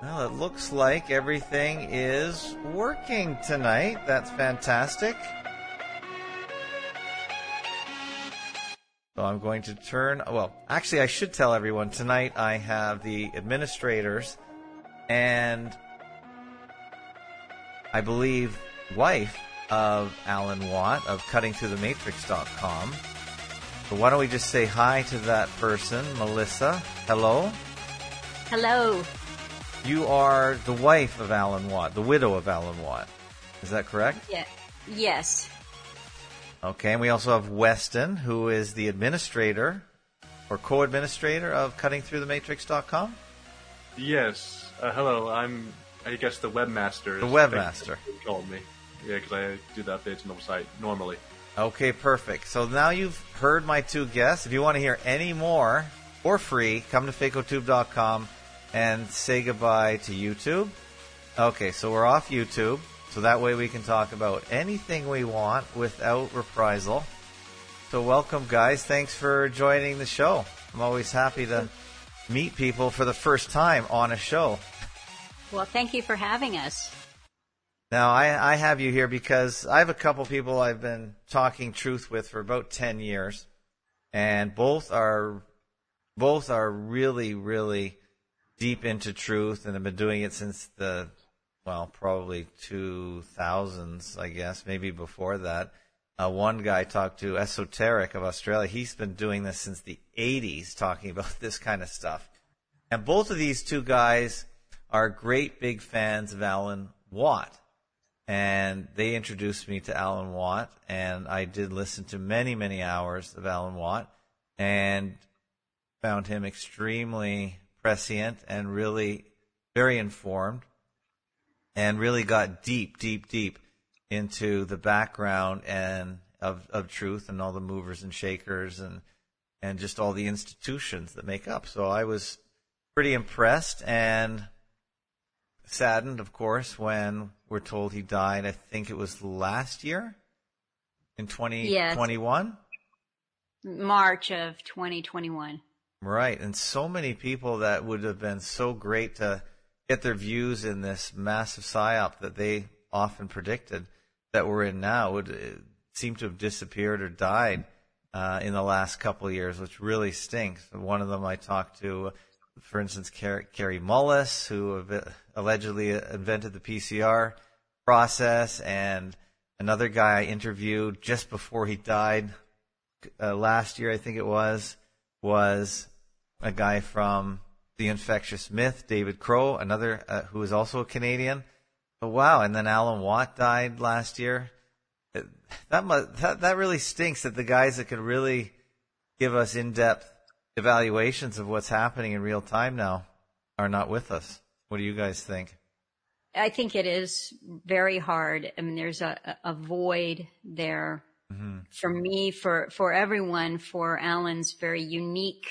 Well, it looks like everything is working tonight. That's fantastic. So I'm going to turn. Well, actually, I should tell everyone tonight I have the administrators and I believe wife of Alan Watt of cuttingthroughthematrix.com. So why don't we just say hi to that person, Melissa? Hello. Hello. You are the wife of Alan Watt, the widow of Alan Watt. Is that correct? Yeah. Yes. Okay, and we also have Weston, who is the administrator or co-administrator of cuttingthroughthematrix.com. Yes. Uh, hello. I'm, I guess, the webmaster. The webmaster. Called me. Yeah, because I do the updates on the site normally. Okay, perfect. So now you've heard my two guests. If you want to hear any more for free, come to fakotube.com and say goodbye to YouTube. Okay, so we're off YouTube, so that way we can talk about anything we want without reprisal. So welcome, guys. Thanks for joining the show. I'm always happy to meet people for the first time on a show. Well, thank you for having us. Now, I, I have you here because I have a couple people I've been talking truth with for about 10 years, and both are, both are really, really deep into truth and have been doing it since the, well, probably 2000s, I guess, maybe before that. Uh, one guy I talked to Esoteric of Australia. He's been doing this since the 80s, talking about this kind of stuff. And both of these two guys are great big fans of Alan Watt. And they introduced me to Alan Watt, and I did listen to many, many hours of Alan Watt, and found him extremely prescient and really very informed, and really got deep, deep, deep into the background and of of truth and all the movers and shakers and and just all the institutions that make up. So I was pretty impressed and saddened, of course, when we're told he died. I think it was last year in 2021. Yes. March of 2021. Right. And so many people that would have been so great to get their views in this massive psyop that they often predicted that we're in now would uh, seem to have disappeared or died uh, in the last couple of years, which really stinks. One of them I talked to, for instance, Kary Mullis, who allegedly invented the PCR process, and another guy I interviewed just before he died uh, last year, I think it was, was a guy from the infectious myth, David Crowe, another uh, who is also a Canadian. But wow! And then Alan Watt died last year. That, must, that that really stinks. That the guys that could really give us in-depth evaluations of what's happening in real time now are not with us. What do you guys think? I think it is very hard. I mean, there's a, a void there mm-hmm. for me, for, for everyone, for Alan's very unique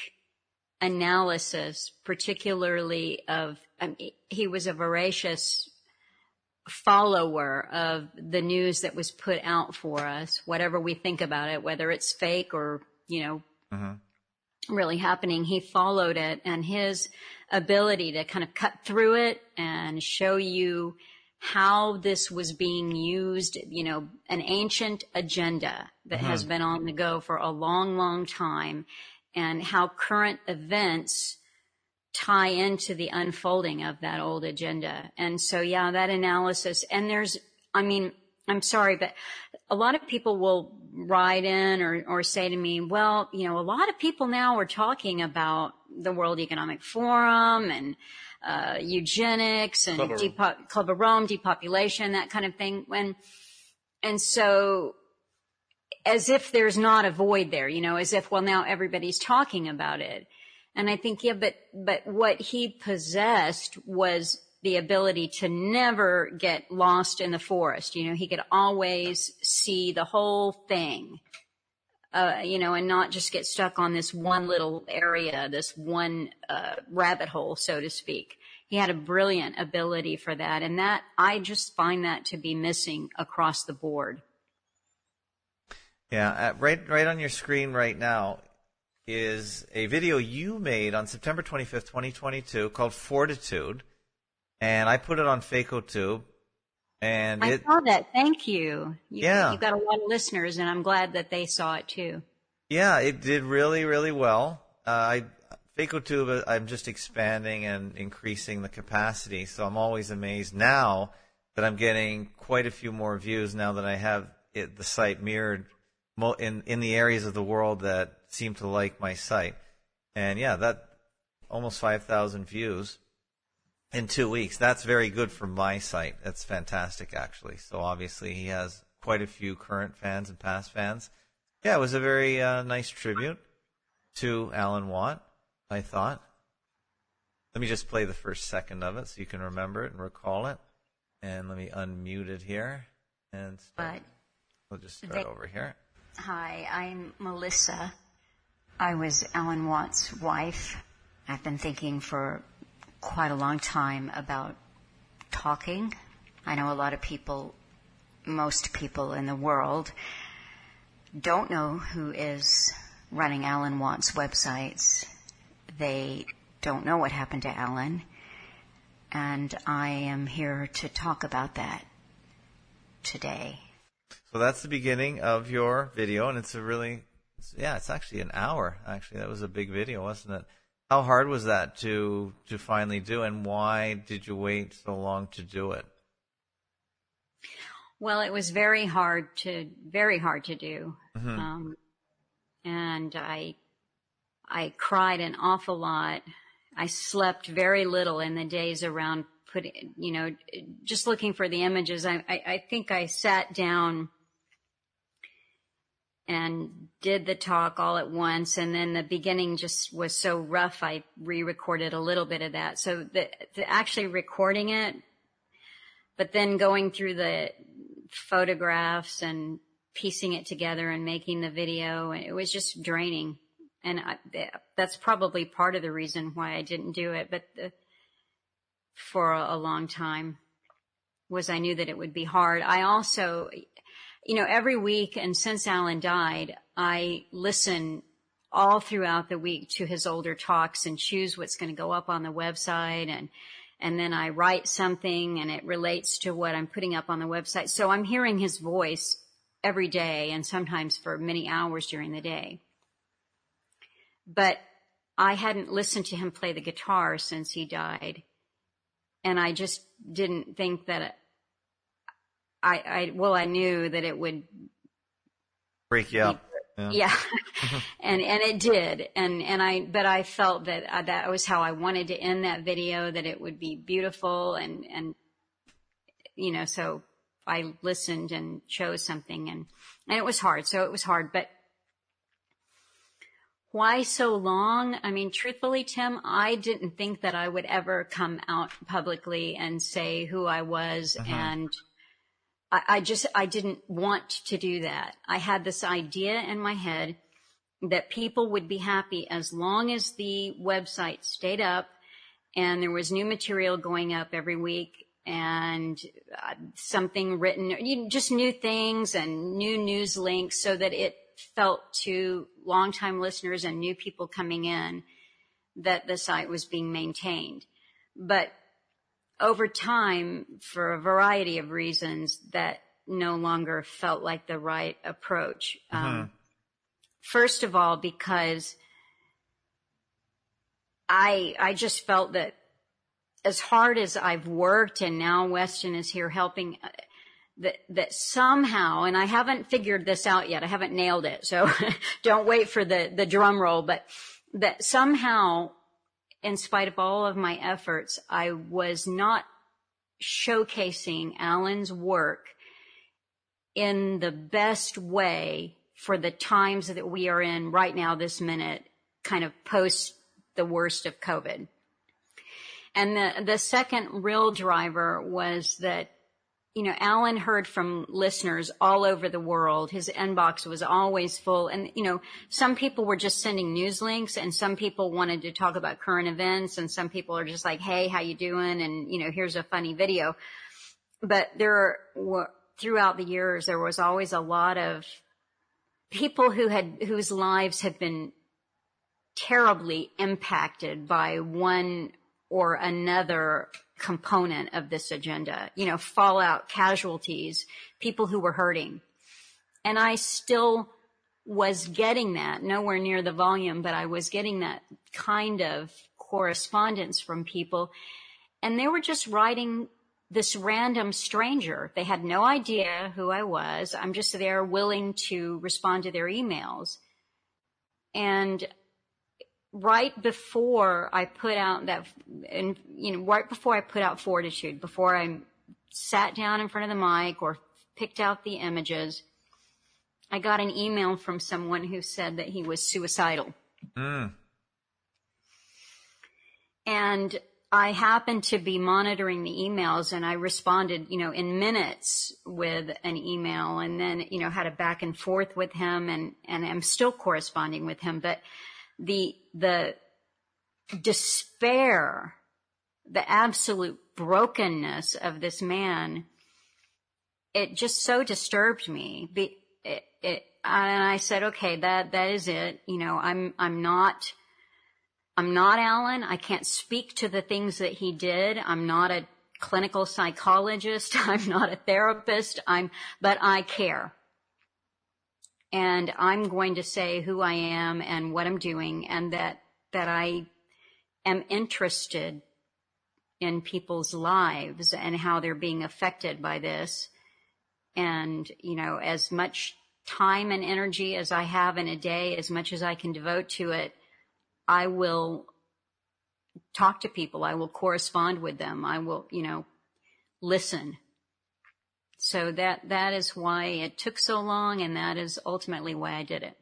analysis, particularly of, I mean, he was a voracious follower of the news that was put out for us, whatever we think about it, whether it's fake or, you know, mm-hmm. really happening. He followed it and his ability to kind of cut through it and show you how this was being used, you know, an ancient agenda that mm-hmm. has been on the go for a long, long time and how current events tie into the unfolding of that old agenda. And so, yeah, that analysis, and there's, I mean, I'm sorry, but a lot of people will write in or, or say to me, well, you know, a lot of people now are talking about the World Economic Forum and uh, eugenics and Club of, depo- Club of Rome, depopulation, that kind of thing. When, and so as if there's not a void there, you know, as if, well, now everybody's talking about it. And I think, yeah, but, but what he possessed was the ability to never get lost in the forest. You know, he could always see the whole thing, uh, you know, and not just get stuck on this one little area, this one, uh, rabbit hole, so to speak. He had a brilliant ability for that. And that, I just find that to be missing across the board. Yeah, uh, right, right on your screen right now is a video you made on September 25th, 2022 called Fortitude. and I put it on FacoTube, and I it saw that. Thank you. you. Yeah. You got a lot of listeners, and I'm glad that they saw it too. yeah, it did really really well. Uh, I FacoTube, uh, I'm just expanding and increasing the capacity, so I'm always amazed now that I'm getting quite a few more views now that I have it, the site mirrored in in the areas of the world that seem to like my site. And yeah, that almost 5,000 views in two weeks. That's very good for my site. That's fantastic, actually. So obviously he has quite a few current fans and past fans. Yeah, it was a very uh, nice tribute to Alan Watt, I thought. Let me just play the first second of it so you can remember it and recall it. And let me unmute it here. And start. But we'll just start over here. Hi, I'm Melissa. I was Alan Watt's wife. I've been thinking for quite a long time about talking. I know a lot of people, most people in the world, don't know who is running Alan Watt's websites. They don't know what happened to Alan. And I am here to talk about that today. So that's the beginning of your video, and it's a really, yeah, it's actually an hour. Actually, that was a big video, wasn't it? How hard was that to to finally do, and why did you wait so long to do it? Well, it was very hard to very hard to do, Mhm. um, and I I cried an awful lot. I slept very little in the days around putting, you know, just looking for the images. I I, I think I sat down and did the talk all at once, and then the beginning just was so rough. I re-recorded a little bit of that. So the, the actually recording it but then going through the photographs and piecing it together and making the video it was just draining and I, that's probably part of the reason why I didn't do it but the, for a, a long time was I knew that it would be hard I also you know every week and since Alan died I listen all throughout the week to his older talks and choose what's going to go up on the website and and then I write something and it relates to what I'm putting up on the website. So I'm hearing his voice every day and sometimes for many hours during the day. But I hadn't listened to him play the guitar since he died. And I just didn't think that I, I, well, I knew that it would Break you up. Yeah. yeah. and, and it did. And, and I, but I felt that uh, that was how I wanted to end that video, that it would be beautiful and, and, you know, so I listened and chose something and, and it was hard. So it was hard, but why so long? I mean, truthfully, Tim, I didn't think that I would ever come out publicly and say who I was and I, I just, I didn't want to do that. I had this idea in my head that people would be happy as long as the website stayed up and there was new material going up every week and uh, something written, you know, just new things and new news links so that it felt to longtime listeners and new people coming in that the site was being maintained. But over time, for a variety of reasons, that no longer felt like the right approach. Um, first of all, because I I just felt that as hard as I've worked, and now Weston is here helping. uh, That, that somehow, and I haven't figured this out yet. I haven't nailed it. So don't wait for the, the drum roll, but that somehow in spite of all of my efforts, I was not showcasing Alan's work in the best way for the times that we are in right now, this minute, kind of post the worst of COVID. And the, the second real driver was that you know, Alan heard from listeners all over the world. His inbox was always full. And, you know, some people were just sending news links and some people wanted to talk about current events and some people are just like, Hey, how you doing? And, you know, here's a funny video. But there were, throughout the years, there was always a lot of people who had, whose lives had been terribly impacted by one or another component of this agenda. You know, fallout, casualties, people who were hurting. And I still was getting that, nowhere near the volume, but I was getting that kind of correspondence from people. And they were just writing this random stranger. They had no idea who I was. I'm just there willing to respond to their emails. And right before I put out that, and you know, right before I put out Fortitude, before I sat down in front of the mic or picked out the images, I got an email from someone who said that he was suicidal. Mm. And I happened to be monitoring the emails and I responded, you know, in minutes with an email and then, you know, had a back and forth with him and, and I'm still corresponding with him. But the, the despair, the absolute brokenness of this man, it just so disturbed me. It, it, and I said, okay, that, that is it. You know, I'm, I'm not, I'm not Alan. I can't speak to the things that he did. I'm not a clinical psychologist. I'm not a therapist. I'm, but I care. And I'm going to say who I am and what I'm doing and that, that I am interested in people's lives and how they're being affected by this. And, you know, as much time and energy as I have in a day, as much as I can devote to it, I will talk to people. I will correspond with them. I will, you know, listen. So that, that is why it took so long and that is ultimately why I did it.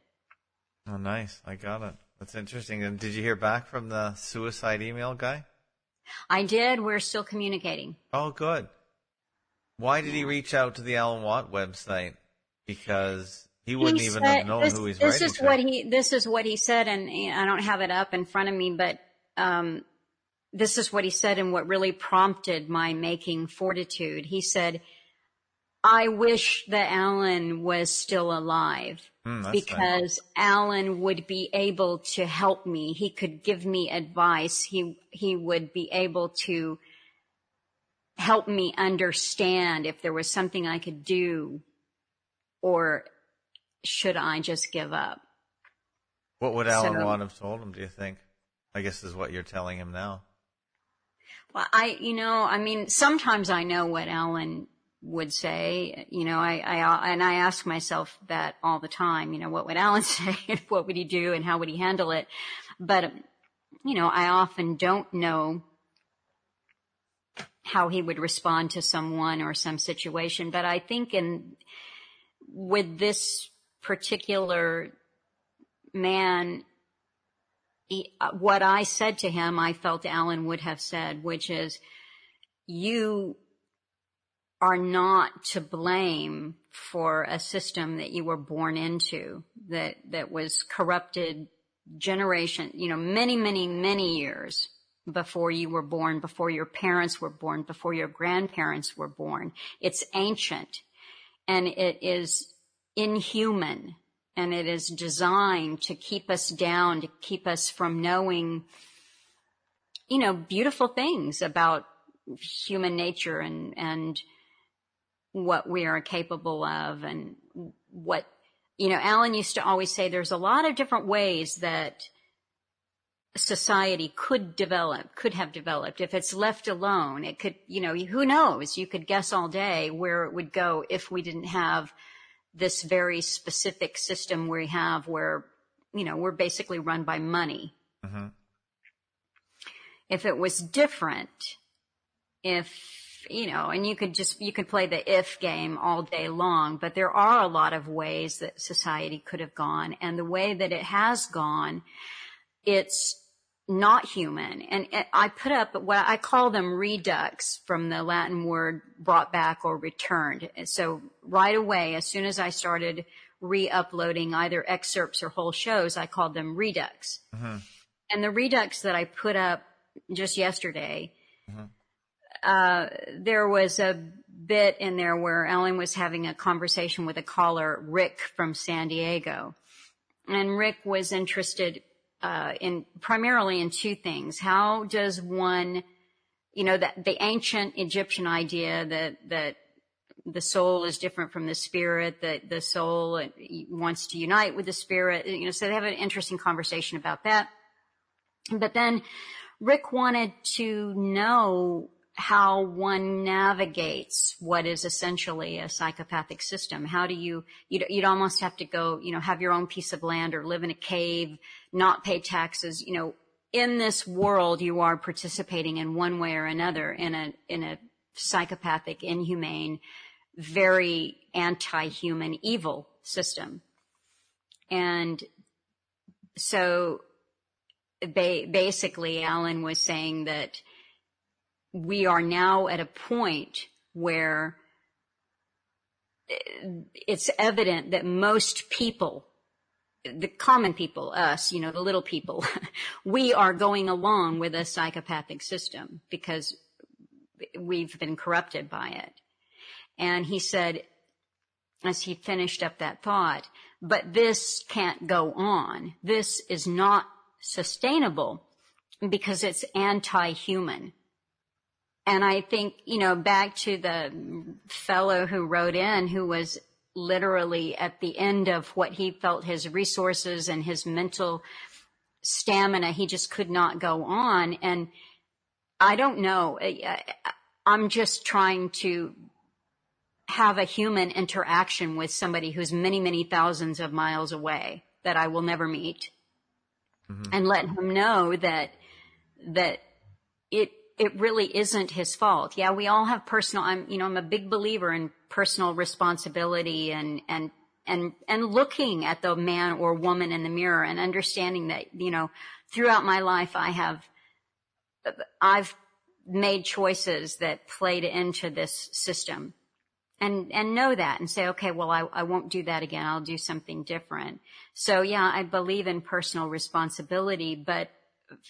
Oh, nice. I got it. That's interesting. And did you hear back from the suicide email guy? I did. We're still communicating. Oh, good. Why did he reach out to the Alan Watt website? Because he wouldn't he even said, have known this, who he's this writing is to. what he this is what he said and I don't have it up in front of me but um, this is what he said and what really prompted my making fortitude he said I wish that Alan was still alive mm, because nice. Alan would be able to help me he could give me advice he he would be able to help me understand if there was something I could do or should I just give up? What would Alan so, Watt have told him, do you think? I guess is what you're telling him now. Well, I, you know, I mean, sometimes I know what Alan would say, you know, I, I, and I ask myself that all the time, you know, what would Alan say what would he do and how would he handle it? But, you know, I often don't know how he would respond to someone or some situation. But I think in, with this particular man, he, what I said to him, I felt Alan would have said, which is, you are not to blame for a system that you were born into that, that was corrupted generation, you know, many, many, many years before you were born, before your parents were born, before your grandparents were born. It's ancient and it is inhuman and it is designed to keep us down, to keep us from knowing, you know, beautiful things about human nature and, and what we are capable of and what, you know, Alan used to always say there's a lot of different ways that society could develop, could have developed. If it's left alone, it could, you know, who knows? You could guess all day where it would go if we didn't have this very specific system we have where, you know, we're basically run by money. Mm-hmm. If it was different, if, you know, and you could just, you could play the if game all day long, but there are a lot of ways that society could have gone. And the way that it has gone, it's not human. And I put up what I call them redux from the Latin word brought back or returned. So right away, as soon as I started re-uploading either excerpts or whole shows, I called them redux. Uh-huh. And the redux that I put up just yesterday, uh-huh. Uh, there was a bit in there where Alan was having a conversation with a caller, Rick from San Diego. And Rick was interested uh, in primarily in two things. How does one, you know, that the ancient Egyptian idea that that the soul is different from the spirit, that the soul wants to unite with the spirit, you know, so they have an interesting conversation about that. But then Rick wanted to know how one navigates what is essentially a psychopathic system. How do you, you'd, you'd, almost have to go, you know, have your own piece of land or live in a cave, not pay taxes, you know, in this world you are participating in one way or another in a, in a psychopathic, inhumane, very anti-human evil system. And so ba- basically Alan was saying that we are now at a point where it's evident that most people, the common people, us, you know, the little people, we are going along with a psychopathic system because we've been corrupted by it. And he said, as he finished up that thought, but this can't go on. This is not sustainable because it's anti-human. And I think, you know, back to the fellow who wrote in who was literally at the end of what he felt his resources and his mental stamina, he just could not go on. And I don't know. I'm just trying to have a human interaction with somebody who's many, many thousands of miles away that I will never meet mm-hmm. and let him know that, that it, it really isn't his fault. Yeah, we all have personal, I'm, you know, I'm a big believer in personal responsibility and, and, and, and looking at the man or woman in the mirror and understanding that, you know, throughout my life, I have, I've made choices that played into this system and, and know that and say, okay, well, I, I won't do that again. I'll do something different. So yeah, I believe in personal responsibility, but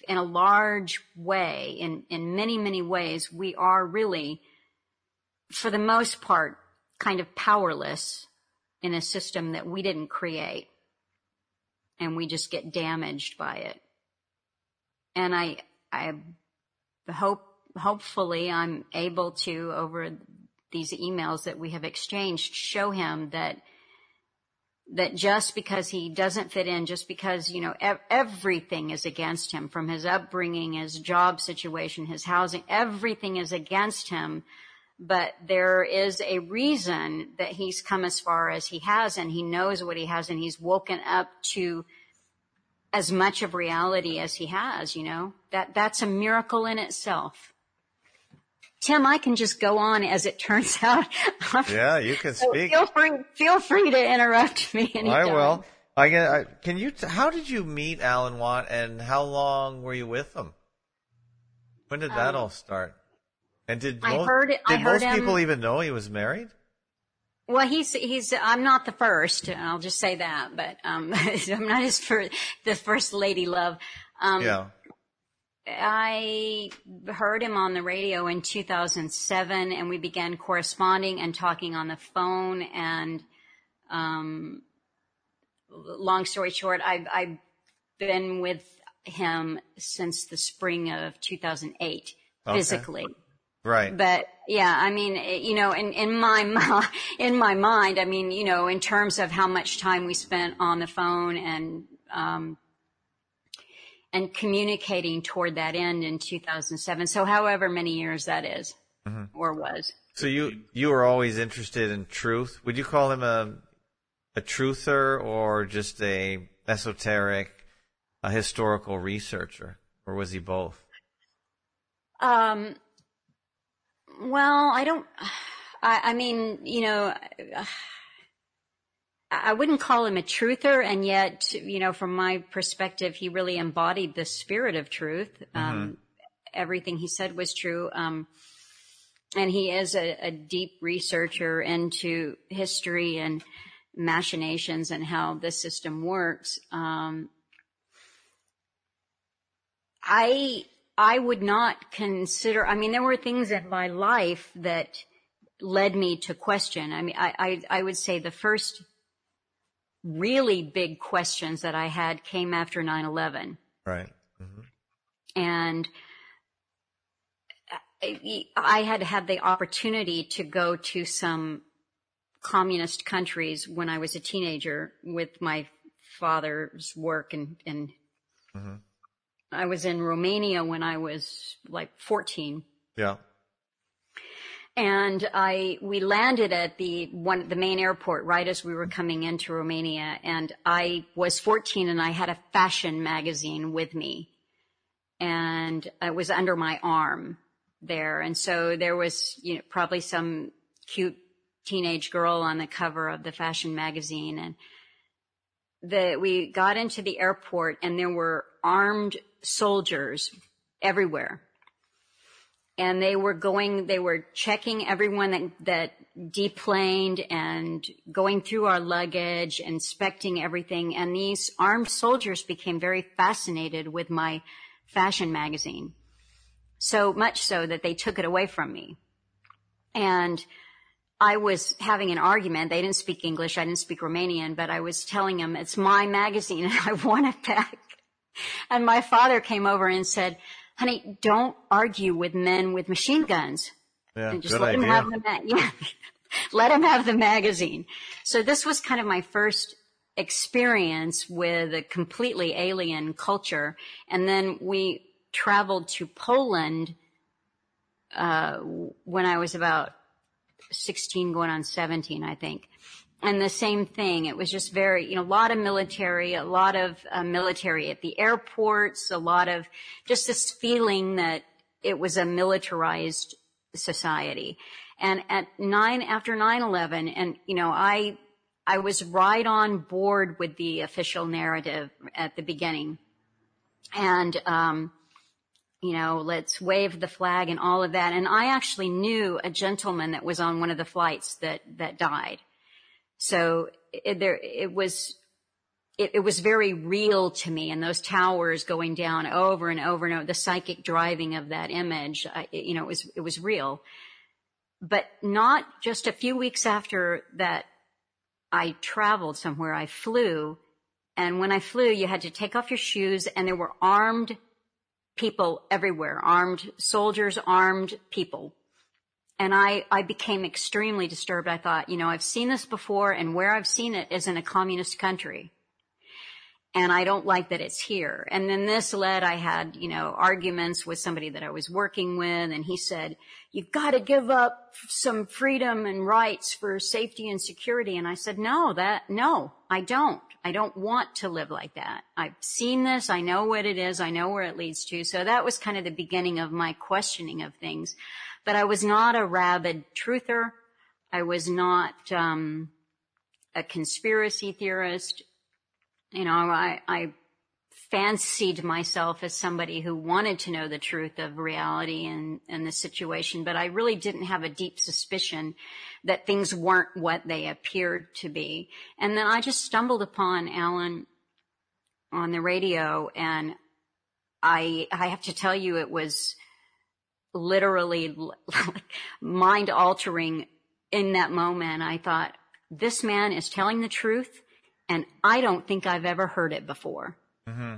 in a large way, in, in many, many ways, we are really, for the most part, kind of powerless in a system that we didn't create. And we just get damaged by it. And I, I hope, hopefully I'm able to, over these emails that we have exchanged, show him that that just because he doesn't fit in, just because, you know, ev- everything is against him from his upbringing, his job situation, his housing, everything is against him. But there is a reason that he's come as far as he has and he knows what he has and he's woken up to as much of reality as he has, you know, that, that's a miracle in itself. Tim, I can just go on as it turns out. yeah, you can so speak. Feel free, feel free to interrupt me anytime. I will. I can, I, can you, how did you meet Alan Watt and how long were you with him? When did that um, all start? And did I most, heard, did I heard most people even know he was married? Well, he's he's. I'm not the first. I'll just say that, but um, I'm not his first, the first lady love. Um, yeah. I heard him on the radio in 2007 and we began corresponding and talking on the phone and, um, long story short, I've, I've been with him since the spring of 2008 okay. physically. Right. But yeah, I mean, you know, in, in my, in my mind, I mean, you know, in terms of how much time we spent on the phone and, um, and communicating toward that end in 2007. So however many years that is, mm-hmm. or was. So you, you were always interested in truth. Would you call him a, a truther or just a esoteric, a historical researcher? Or was he both? Um, well, I don't, I, I mean, you know, I wouldn't call him a truther, and yet, you know, from my perspective, he really embodied the spirit of truth. Mm-hmm. Um, everything he said was true. Um, and he is a, a, deep researcher into history and machinations and how the system works. Um, I I would not consider. I mean, there were things in my life that led me to question. I mean, I I, I would say the first really big questions that I had came after 9-11. Right. Mm-hmm. And I, I had had the opportunity to go to some communist countries when I was a teenager with my father's work and, and Mhm. I was in Romania when I was like 14 Yeah. And I we landed at the one the main airport right as we were coming into Romania. And I was 14 and I had a fashion magazine with me. And it was under my arm there. And so there was you know probably some cute teenage girl on the cover of the fashion magazine. And the we got into the airport and there were armed soldiers everywhere and they were going they were checking everyone that that deplaned and going through our luggage inspecting everything and these armed soldiers became very fascinated with my fashion magazine so much so that they took it away from me and I was having an argument. They didn't speak English. I didn't speak Romanian, but I was telling them it's my magazine and I want it back. And my father came over and said, honey, don't argue with men with machine guns. Yeah. And just Good let him idea. have the ma- yeah. let him have the magazine. So this was kind of my first experience with a completely alien culture. And then we traveled to Poland, uh, when I was about 16 going on 17, I think. And the same thing. It was just very, you know, a lot of military, a lot of uh, military at the airports, a lot of just this feeling that it was a militarized society. And at nine, after 9-11, and, you know, I, I was right on board with the official narrative at the beginning. And, um, you know, let's wave the flag and all of that. And I actually knew a gentleman that was on one of the flights that, that died. So it, there, it was, it, it was very real to me and those towers going down over and over and over, the psychic driving of that image, I, you know, it was, it was real. But not just a few weeks after that I traveled somewhere, I flew. And when I flew, you had to take off your shoes and there were armed people everywhere, armed soldiers, armed people. And I, I became extremely disturbed. I thought, you know, I've seen this before and where I've seen it is in a communist country. And I don't like that it's here. And then this led, I had, you know, arguments with somebody that I was working with and he said, you've got to give up some freedom and rights for safety and security. And I said, no, that, no, I don't. I don't want to live like that. I've seen this. I know what it is. I know where it leads to. So that was kind of the beginning of my questioning of things. But I was not a rabid truther. I was not um, a conspiracy theorist. You know, I, I fancied myself as somebody who wanted to know the truth of reality and, and the situation, but I really didn't have a deep suspicion that things weren't what they appeared to be. And then I just stumbled upon Alan on the radio and I, I have to tell you, it was literally mind altering in that moment. I thought, this man is telling the truth and I don't think I've ever heard it before. Mm-hmm.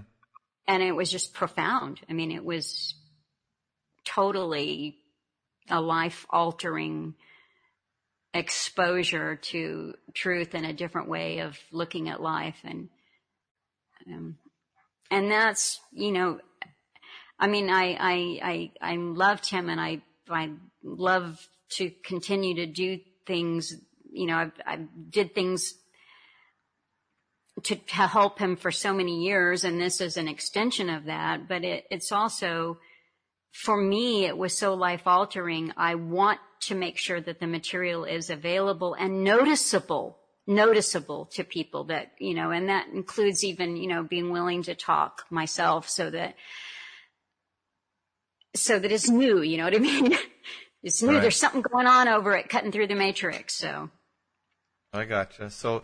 And it was just profound. I mean, it was totally a life altering exposure to truth and a different way of looking at life. And, um, and that's, you know, I mean, I, I, I, I loved him and I, I love to continue to do things, you know, I, I did things to, to help him for so many years and this is an extension of that, but it, it's also, for me, it was so life altering. I want to make sure that the material is available and noticeable, noticeable to people that, you know, and that includes even, you know, being willing to talk myself so that, so that it's new, you know what I mean? it's new. Right. There's something going on over it, cutting through the matrix. So I gotcha. So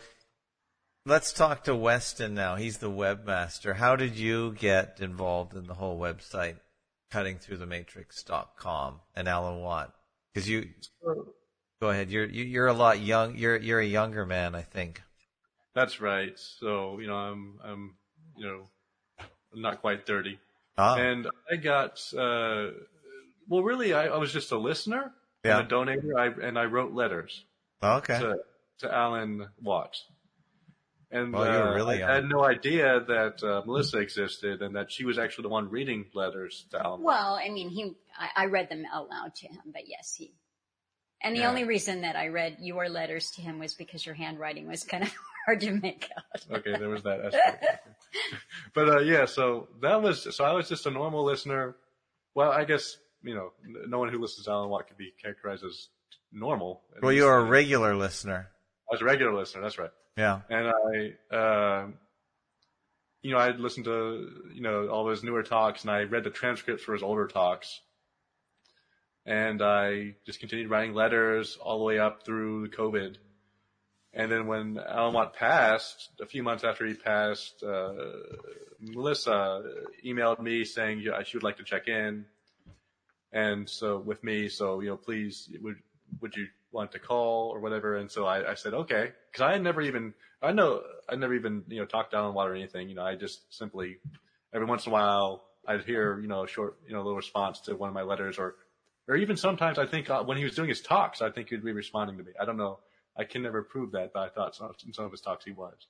let's talk to Weston now. He's the webmaster. How did you get involved in the whole website, cuttingthroughthematrix.com and Alan Watt? Because you, go ahead. You're you, you're a lot young. You're you're a younger man, I think. That's right. So, you know, I'm, I'm, you know, I'm not quite thirty. Oh, And I got, uh, well, really, I, I was just a listener Yeah. and a donator. I, and I wrote letters okay. to, to Alan Watts. And Well, you were uh, really I on. had no idea that uh, Melissa existed and that she was actually the one reading letters to Alan. Well, I mean, he, I, I read them out loud to him, but yes, he. And the Yeah. only reason that I read your letters to him was because your handwriting was kind of hard to make out. okay, there was that aspect. but uh, yeah, so that was so I was just a normal listener. Well, I guess you know, no one who listens to Alan Watt could be characterized as normal. Well, you are a regular listener. I was a regular listener. That's right. Yeah. and I, um you know, I'd listened to you know all those newer talks, and I read the transcripts for his older talks, and I just continued writing letters all the way up through the COVID. And then when Alan Watt passed, a few months after he passed, uh, Melissa emailed me saying she would like to check in, and so with me, so you know, please would would you want to call or whatever? And so I, I said okay, because I had never even I know I never even you know talked to Alan Watt or anything. You know, I just simply every once in a while I'd hear you know a short you know little response to one of my letters or or even sometimes I think uh, when he was doing his talks, I think he'd be responding to me. I don't know. I can never prove that, but I thought in some of his talks he was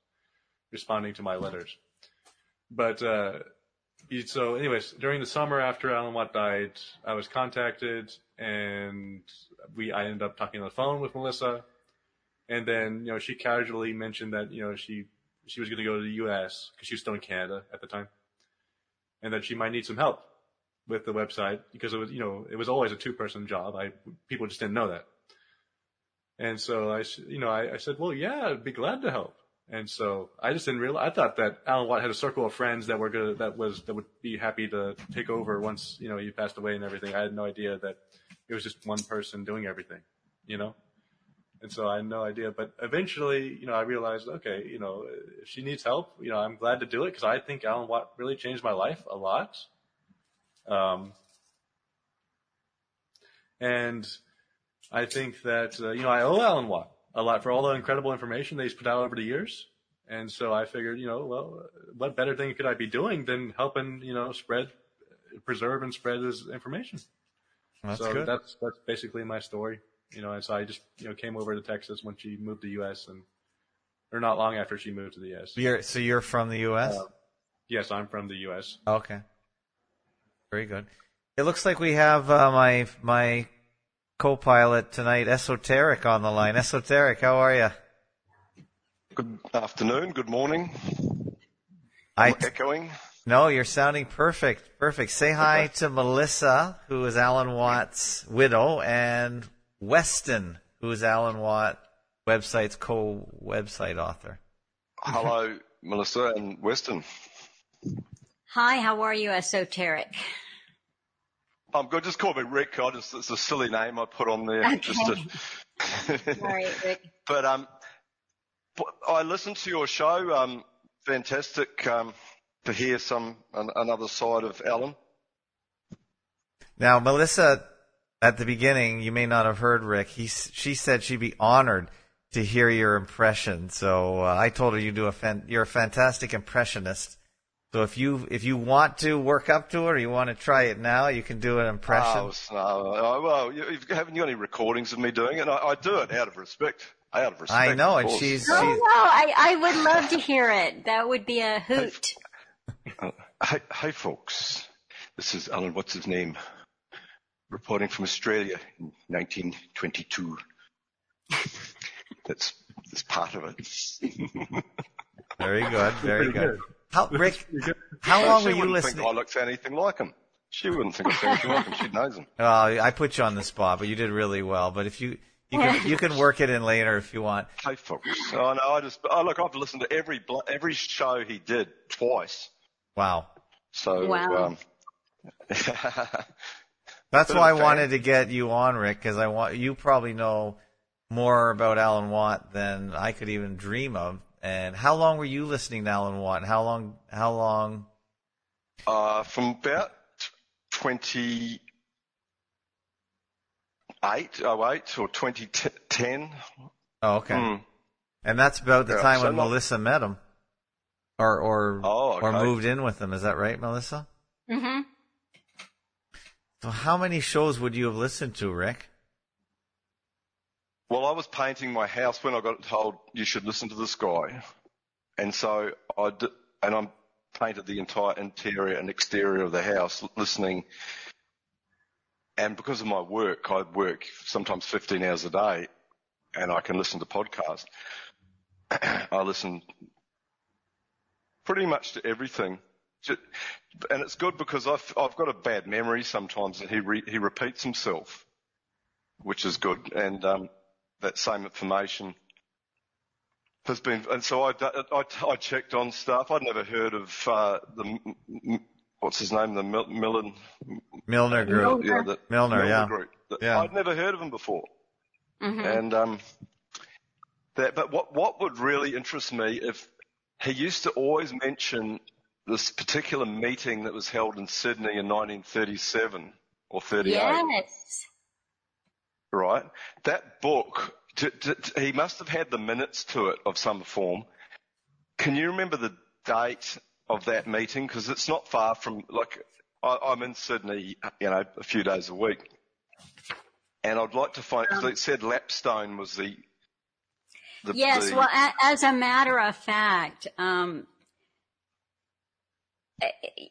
responding to my letters. But uh, so, anyways, during the summer after Alan Watt died, I was contacted, and we I ended up talking on the phone with Melissa, and then you know she casually mentioned that you know she she was going to go to the U.S. because she was still in Canada at the time, and that she might need some help with the website because it was you know it was always a two person job. I people just didn't know that. And so I, you know, I, I said, well, yeah, I'd be glad to help. And so I just didn't realize, I thought that Alan Watt had a circle of friends that were good, that was, that would be happy to take over once, you know, he passed away and everything. I had no idea that it was just one person doing everything, you know? And so I had no idea, but eventually, you know, I realized, okay, you know, if she needs help, you know, I'm glad to do it because I think Alan Watt really changed my life a lot. Um, and I think that, uh, you know, I owe Alan Watt a lot for all the incredible information that he's put out over the years. And so I figured, you know, well, what better thing could I be doing than helping, you know, spread, preserve and spread his information. That's so good. that's, that's basically my story. You know, and so I just, you know, came over to Texas when she moved to the U.S. and, or not long after she moved to the U.S. You're, so you're from the U.S. Uh, Yes, I'm from the U.S. okay. Very good. It looks like we have uh, my my co-pilot tonight, Esoteric, on the line. Esoteric, how are you? Good afternoon, good morning. I I'm echoing. no, you're sounding perfect. Perfect. Say hi to Melissa, who is Alan Watt's widow, and Weston, who is Alan Watt website's co-website author. Hello, Melissa and Weston. Hi, how are you, esoteric? I'm good. Just call me Rick. I just, it's a silly name I put on there. Okay. Just to, All right, Rick. but um, I listened to your show. Um, fantastic um, to hear some an, another side of Alan. Now, Melissa, at the beginning, you may not have heard Rick. He, she said she'd be honored to hear your impression. So uh, I told her you do a fan, you're a fantastic impressionist. So if you if you want to work up to it or you want to try it now, you can do an impression. Oh, no, oh, uh, well, you, you've, haven't you got any recordings of me doing it? I, I do it out of respect. Out of respect. I know, and she's Oh, she's no, I, I would love to hear it. That would be a hoot. Hi, uh, hi, folks. This is Alan. What's his name? Reporting from Australia in 1922. that's that's part of it. very good, very Pretty good. Good. How Rick? Pretty good. How long she were you wouldn't listening? think I looked anything like him. She wouldn't think I looked anything like him. She knows him. Well, I put you on the spot, but you did really well. But if you you can you can work it in later if you want. Hi, folks. Oh no, I just oh look, I've listened to every bl- every show he did twice. Wow. So Wow. um, That's why I wanted to get you on, Rick, because I want you probably know more about Alan Watt than I could even dream of. And how long were you listening to Alan Watt? And how long? How long? uh, from about 28, oh eight or 2010. Oh, okay. Hmm. And that's about the Yeah, time so when not- Melissa met him. or or Oh, or moved in with them. Is that right, Melissa? Mm-hmm. So how many shows would you have listened to, Rick? Well, I was painting my house when I got told you should listen to this guy, and so I and I painted the entire interior and exterior of the house listening. And because of my work, I work sometimes 15 hours a day, and I can listen to podcasts. I listen pretty much to everything. And it's good because I've, I've got a bad memory sometimes, and he re, he repeats himself, which is good. And um, that same information has been. And so I, I, I checked on stuff. I'd never heard of uh, the M- M- what's his name, the Mil- Millen Milner Group. yeah, the Milner, yeah. Group. Yeah. I'd never heard of him before. Mm-hmm. And um, that, but what what would really interest me if he used to always mention this particular meeting that was held in Sydney in 1937 or 38, Yes. Right? That book, t- t- t- he must have had the minutes to it of some form. Can you remember the date of that meeting? Because it's not far from like I, I'm in Sydney, you know, a few days a week, and I'd like to find. Cause it said Lapstone was the. the Yes, the- well, a, as a matter of fact, um,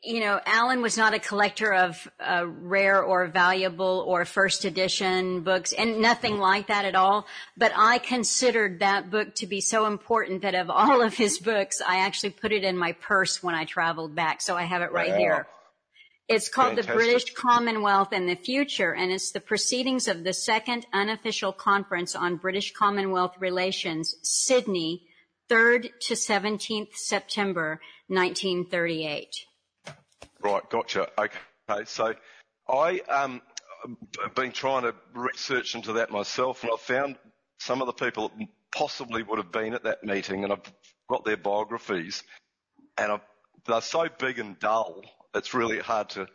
you know, Alan was not a collector of uh, rare or valuable or first edition books, and nothing like that at all. But I considered that book to be so important that of all of his books, I actually put it in my purse when I traveled back. So I have it right Wow. here. It's called the British Commonwealth and the Future, and it's the proceedings of the second unofficial conference on British Commonwealth relations, Sydney, 3rd to 17th September 1938. Right, gotcha. Okay, so I um been trying to research into that myself, and I've found some of the people that possibly would have been at that meeting, and I've got their biographies, and I've, they're so big and dull, it's really hard to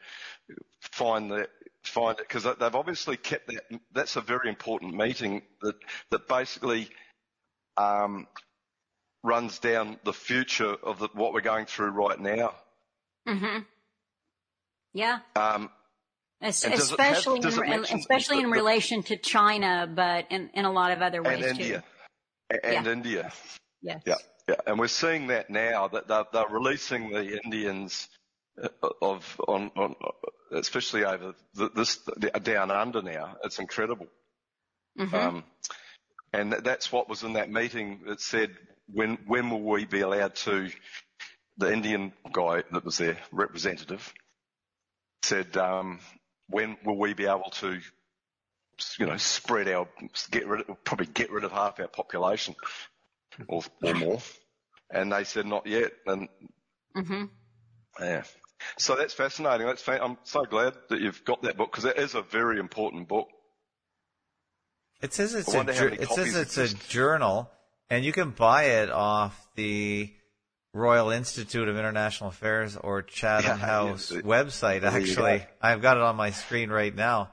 find the find it because they've obviously kept that. That's a very important meeting that that basically um, runs down the future of the, what we're going through right now. hmm Yeah, Um, Es- it have- especially in, especially in the- relation to China, but in, in a lot of other ways and too. India. And Yeah. India. Yes. Yeah, yeah. And we're seeing that now that they're, they're releasing the Indians uh, of on, on especially over the, this down under now. It's incredible. Mhm. Um, and that's what was in that meeting that said when when will we be allowed to? The Indian guy that was there, representative, said um, when will we be able to, you know, spread our get rid of, probably get rid of half our population or, or more? And they said not yet. And hmm yeah. So that's fascinating. That's fa- I'm so glad that you've got that book because it is a very important book. It says it's I a wonder how jour- many it says copies it's a journal, and you can buy it off the Royal Institute of International Affairs or Chatham Yeah, House yeah. website. Actually, go. I've got it on my screen right now.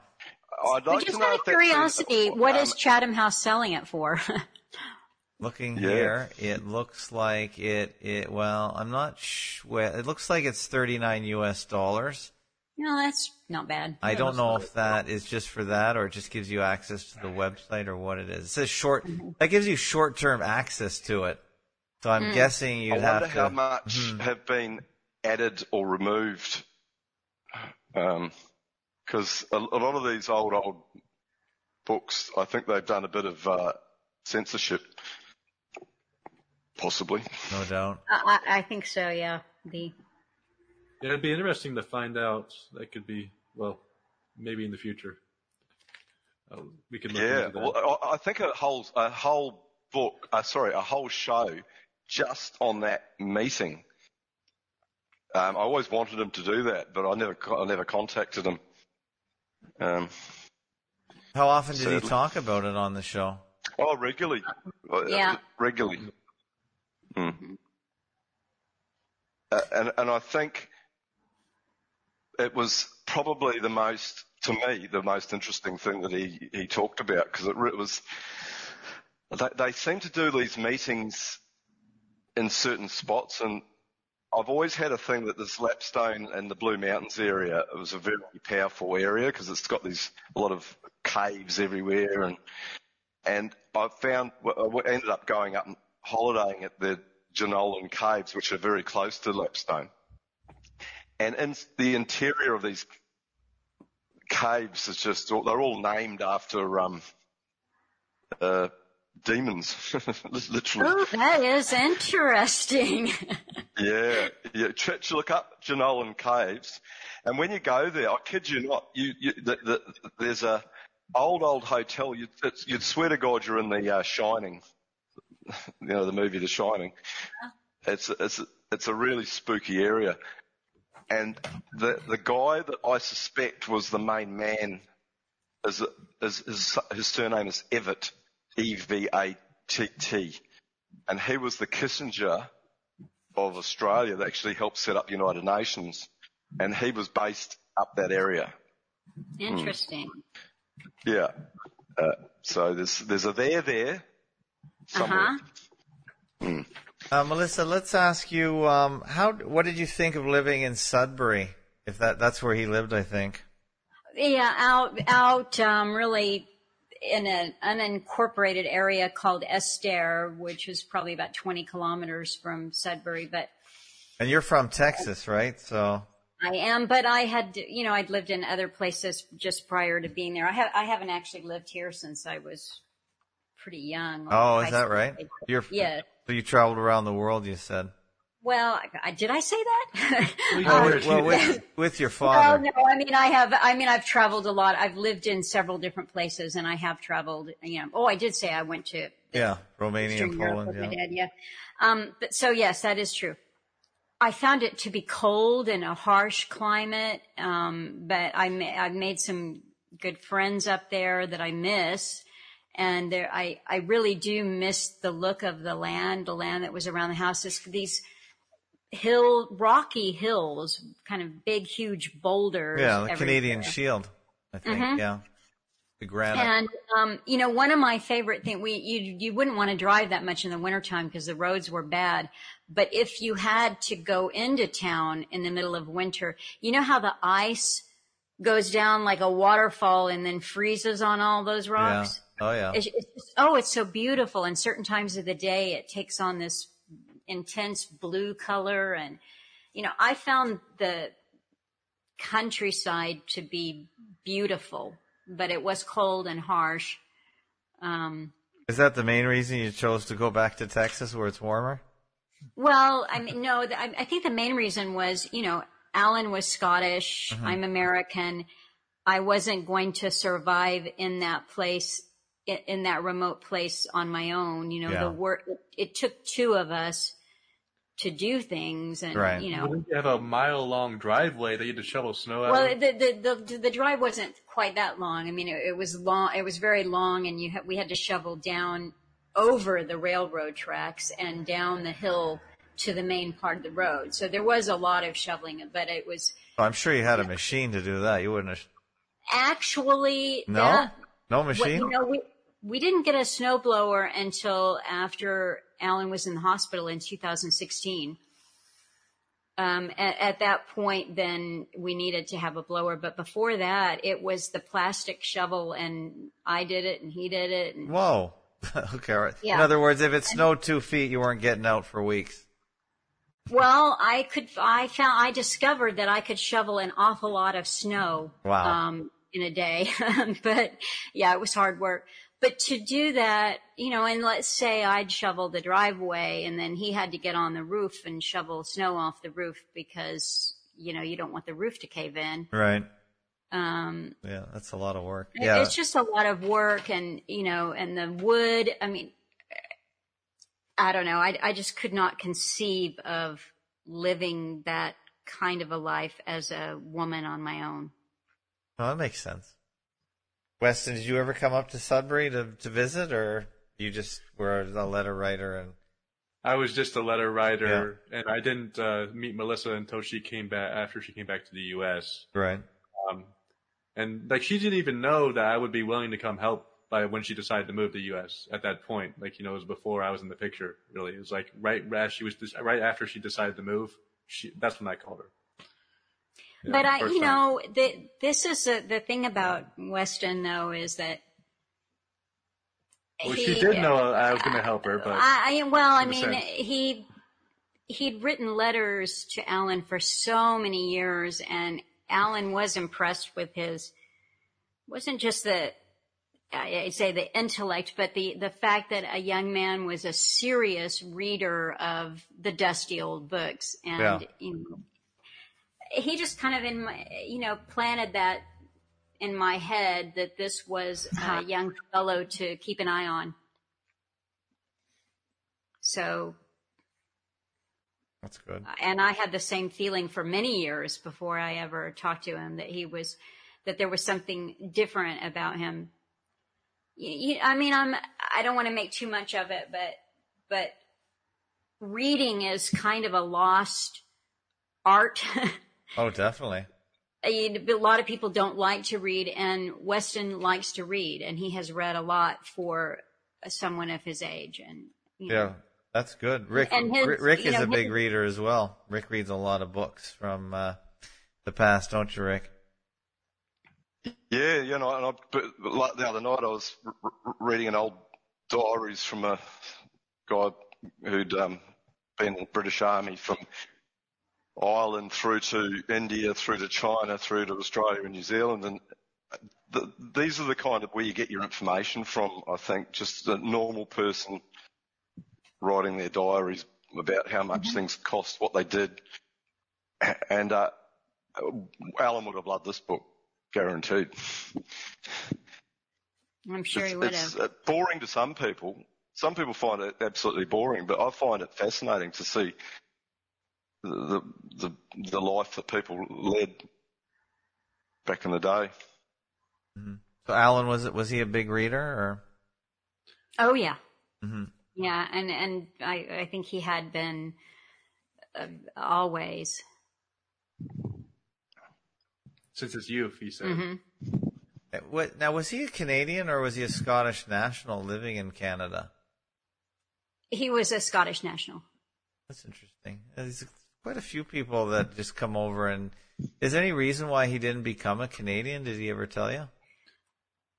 I'd like just to know out of curiosity, in- what um, is Chatham House selling it for? Looking Yeah. here, it looks like it. It well, I'm not. Sh- it looks like it's 39 U.S. dollars. No, that's not bad. I don't know if that is just for that or it just gives you access to the website or what it is. It says short. Mm-hmm. That gives you short-term access to it. So I'm guessing you'd wonder have to. how much have been added or removed. Because a, a lot of these old, old books, I think they've done a bit of uh, censorship, possibly. No doubt. I, I I think so. Yeah. The Yeah, it'd be interesting to find out. That could be well, maybe in the future. Uh, we could look Yeah, into that. well, I, I think a whole, a whole book, uh, sorry, a whole show just on that meeting. Um, I always wanted him to do that, but I never, I never contacted him. Um, How often did he talk about it on the show? Oh, regularly. Uh, Yeah. Regularly. Mm. Uh, and, and I think it was probably the most, to me, the most interesting thing that he, he talked about because it, it was, they, they seem to do these meetings in certain spots and I've always had a thing that this Lapstone and the Blue Mountains area it was a very powerful area because it's got these a lot of caves everywhere and and I found I ended up going up and holidaying at the Jenolan Caves, which are very close to Lapstone. And in the interior of these caves is just they're all named after um, uh, demons, literally. Oh, that is interesting. yeah, yeah. Look up Jenolan Caves, and when you go there, I kid you not, you, you the, the, there's a old old hotel. You'd, you'd swear to God you're in the uh, Shining, you know, the movie The Shining. It's it's it's a really spooky area, and the the guy that I suspect was the main man is, is his, his surname is Evatt, E V A T T, and he was the Kissinger of Australia that actually helped set up United Nations, and he was based up that area. Interesting. Hmm. Yeah. Uh, so there's there's a there there somewhere. Uh-huh. Hmm. Uh, Melissa, let's ask you, um, how, what did you think of living in Sudbury? If that, that's where he lived, I think. Yeah, out, out, um, really in an unincorporated area called Estaire, which is probably about 20 kilometers from Sudbury, but. And you're from Texas, right? So. I am, but I had, you know, I'd lived in other places just prior to being there. I have, I haven't actually lived here since I was pretty young. Oh, is that right? You're, yeah. So you traveled around the world, you said. Well, I, did I say that? well, well with, with, your father. No, no. I mean, I have. I mean, I've traveled a lot. I've lived in several different places, and I have traveled. You know. Oh, I did say I went to. Yeah, Romania and Poland. Yeah. Dad, yeah. Um, but so yes, that is true. I found it to be cold and a harsh climate, um, but I ma- I've made some good friends up there that I miss and there, I, I really do miss the look of the land, the land that was around the house. these hill, rocky hills, kind of big, huge boulders. Yeah, the Canadian Shield, I think. Mm-hmm. Yeah. The granite. And, um, you know, one of my favorite things, we, you, you wouldn't want to drive that much in the wintertime because the roads were bad. But if you had to go into town in the middle of winter, you know how the ice goes down like a waterfall and then freezes on all those rocks? Yeah. Oh yeah. It's, it's oh, it's so beautiful. And certain times of the day, it takes on this intense blue color. And, you know, I found the countryside to be beautiful, but it was cold and harsh. Um, Is that the main reason you chose to go back to Texas where it's warmer? Well, I mean, no, I, I think the main reason was, you know, Alan was Scottish. Mm-hmm. I'm American. I wasn't going to survive in that place in, in that remote place on my own. You know, yeah. the work, it, it, took two of us to do things and, right. you know. you have a mile long driveway that you had to shovel snow out? Well, the, the, the, the, drive wasn't quite that long. I mean, it, it was long, it was very long and you ha- we had to shovel down over the railroad tracks and down the hill to the main part of the road. So there was a lot of shoveling, but it was. Well, I'm sure you had a machine to do that. You wouldn't have. Actually, no, that, no machine. Well, you know, we we didn't get a snowblower until after Alan was in the hospital in 2016. Um, at, at, that point, then we needed to have a blower. But before that, it was the plastic shovel, and I did it, and he did it. And... Whoa. okay. Right. Yeah. In other words, if it snowed two feet, you weren't getting out for weeks. Well, I could. I found. I discovered that I could shovel an awful lot of snow. Wow. Um, in a day, but yeah, it was hard work. But to do that, you know, and let's say I'd shovel the driveway and then he had to get on the roof and shovel snow off the roof because, you know, you don't want the roof to cave in. Right. Um, yeah, that's a lot of work. Yeah. It's just a lot of work and, you know, and the wood, I mean, I don't know. I, I just could not conceive of living that kind of a life as a woman on my own. Oh, that makes sense. Weston, did you ever come up to Sudbury to, to visit, or you just were a letter writer and? I was just a letter writer, yeah. and I didn't uh, meet Melissa until she came back after she came back to the U.S. Right. Um, and like she didn't even know that I would be willing to come help by when she decided to move to the U.S. At that point, like you know, it was before I was in the picture. Really, it was like right as she was right after she decided to move. she, that's when I called her. But I, you know, the, this is a, the thing about Weston though is that well, he, she did know I was going to help her, but I, well, I mean, he he'd written letters to Alan for so many years, and Alan was impressed with his wasn't just the I'd say the intellect, but the the fact that a young man was a serious reader of the dusty old books, and yeah. you know, he just kind of in my you know planted that in my head that this was a uh-huh. young fellow to keep an eye on. So that's good. And I had the same feeling for many years before I ever talked to him that he was that there was something different about him. You, you, I mean, I'm I don't want to make too much of it, but but reading is kind of a lost art. oh, definitely a lot of people don't like to read, and Weston likes to read, and he has read a lot for someone of his age. And yeah, know. that's good. Rick his, Rick is know, a big his, reader as well. Rick reads a lot of books from uh, the past, don't you, Rick? Yeah, you know, and I, but like the other night I was reading an old diaries from a guy who'd um, been in the British Army from Ireland through to India, through to China, through to Australia and New Zealand. And the, these are the kind of where you get your information from, I think, just a normal person writing their diaries about how much mm-hmm. things cost, what they did. And uh, Alan would have loved this book, guaranteed. I'm sure it's, he would it's have. Uh, boring to some people. Some people find it absolutely boring, but I find it fascinating to see the, the, the life that people led back in the day. Mm-hmm. So Alan, was it, was he a big reader or? Oh yeah. Mm-hmm. Yeah. And, and I, I think he had been uh, always. Since his youth, he said. Mm-hmm. Eh, what, now, was he a Canadian or was he a Scottish national living in Canada? He was a Scottish national. That's interesting. He's quite a few people that just come over and is there any reason why he didn't become a Canadian? Did he ever tell you?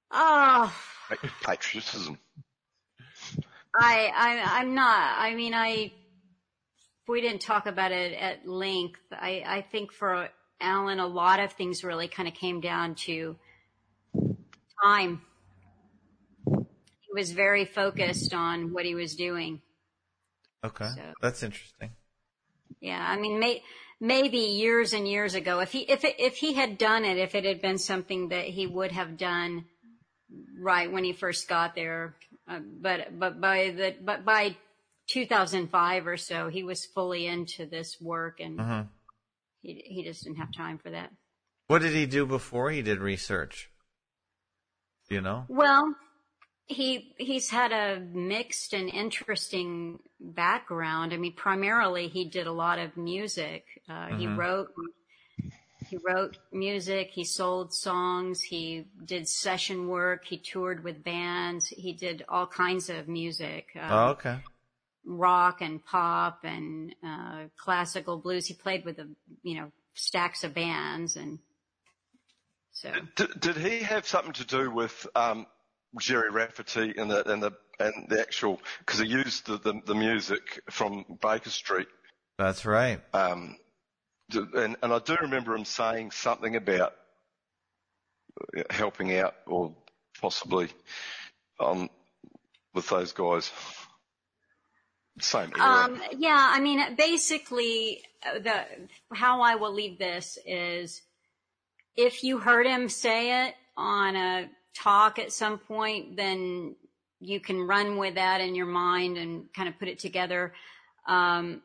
Ah. Oh, patriotism. I, I, I'm not. I mean, I. We didn't talk about it at length. I, I think for Alan, a lot of things really kind of came down to time. He was very focused on what he was doing. Okay, so. that's interesting. Yeah, I mean, may, maybe years and years ago, if he if it, if he had done it, if it had been something that he would have done right when he first got there, uh, but but by the but by 2005 or so, he was fully into this work, and uh-huh. he he just didn't have time for that. What did he do before he did research? you know? Well, he he's had a mixed and interesting background. I mean, primarily he did a lot of music. Uh, mm-hmm. He wrote he wrote music. He sold songs. He did session work. He toured with bands. He did all kinds of music. Um, oh, okay. Rock and pop and uh, classical blues. He played with a you know stacks of bands and so. Did, did he have something to do with um, Gerry Rafferty and the and the and the actual because he used the, the, the music from Baker Street. That's right. Um, and and I do remember him saying something about helping out or possibly um, with those guys. Same era. Um, yeah, I mean, basically, uh, the how I will leave this is if you heard him say it on a talk at some point, then you can run with that in your mind and kind of put it together. Um,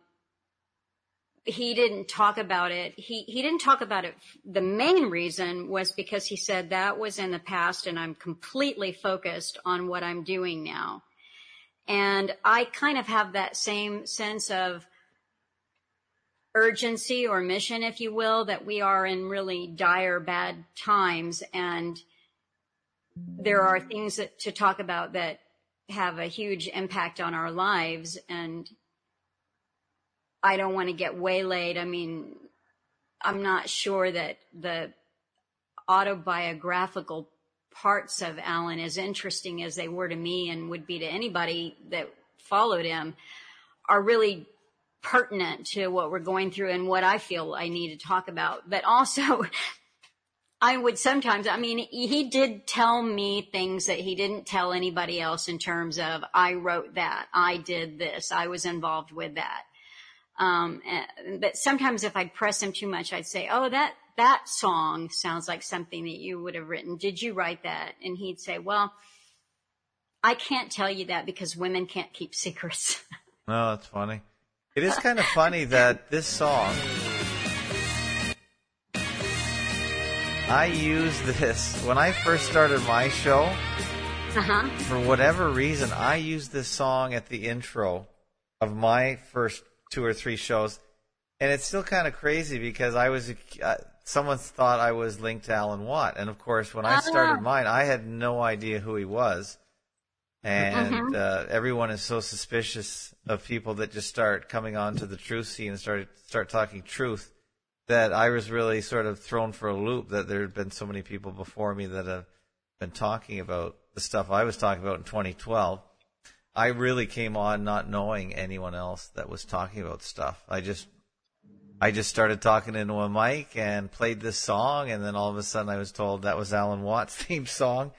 he didn't talk about it. He, he didn't talk about it. The main reason was because he said that was in the past and I'm completely focused on what I'm doing now. And I kind of have that same sense of urgency or mission, if you will, that we are in really dire bad times and there are things that, to talk about that have a huge impact on our lives and I don't want to get waylaid. I mean, I'm not sure that the autobiographical parts of Alan, as interesting as they were to me and would be to anybody that followed him, are really pertinent to what we're going through and what I feel I need to talk about. But also, I would sometimes, I mean, he did tell me things that he didn't tell anybody else in terms of, I wrote that, I did this, I was involved with that. Um, but sometimes if I'd press him too much, I'd say, Oh, that, that song sounds like something that you would have written. Did you write that? And he'd say, Well, I can't tell you that because women can't keep secrets. Oh, that's funny. It is kind of funny that this song. I used this when I first started my show. Uh-huh. For whatever reason, I used this song at the intro of my first two or three shows, and it's still kind of crazy because I was uh, someone thought I was linked to Alan Watt, and of course, when I started Ah. mine, I had no idea who he was, and Mhm. uh, everyone is so suspicious of people that just start coming onto the truth scene and start start talking truth that I was really sort of thrown for a loop that there had been so many people before me that have been talking about the stuff I was talking about in 2012. I really came on not knowing anyone else that was talking about stuff. I just I just started talking into a mic and played this song, and then all of a sudden I was told that was Alan Watt's theme song,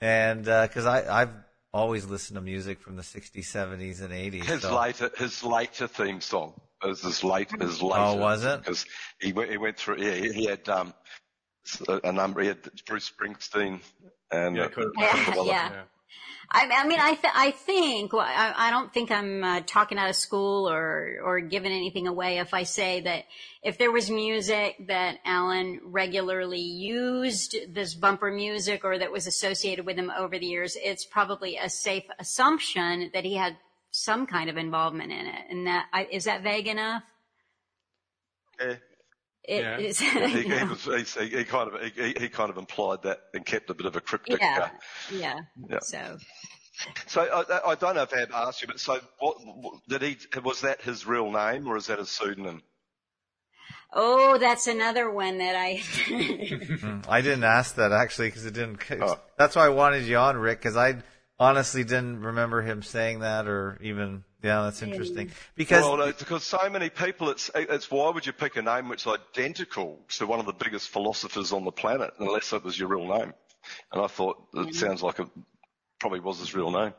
and uh, because I I've always listened to music from the 60s, 70s, and 80s. His so- later, his later theme song is his late, his later. Oh, was it? Because he went, he went through. Yeah, he, he had um a, a number. He had Bruce Springsteen and Yeah, uh, Yeah, yeah. I, I mean, I, th- I think, well, I, I don't think I'm uh, talking out of school or, or giving anything away if I say that if there was music that Alan regularly used, this bumper music, or that was associated with him over the years, it's probably a safe assumption that he had some kind of involvement in it. And that, I, is that vague enough? yeah, It Yeah. is- he, he, was, he, he kind of he, he kind of implied that and kept a bit of a cryptic. yeah, Uh, yeah. Yeah. So, so I, I don't know if I have asked you, but so what what- did he? Was that his real name or is that a pseudonym? oh, that's another one that I. I didn't ask that actually because it didn't. Oh. That's why I wanted you on, Rick, because I honestly didn't remember him saying that or even. Yeah, that's interesting. Because well, no, because so many people, it's it's why would you pick a name which is identical to one of the biggest philosophers on the planet unless it was your real name? And I thought it sounds like it probably was his real name.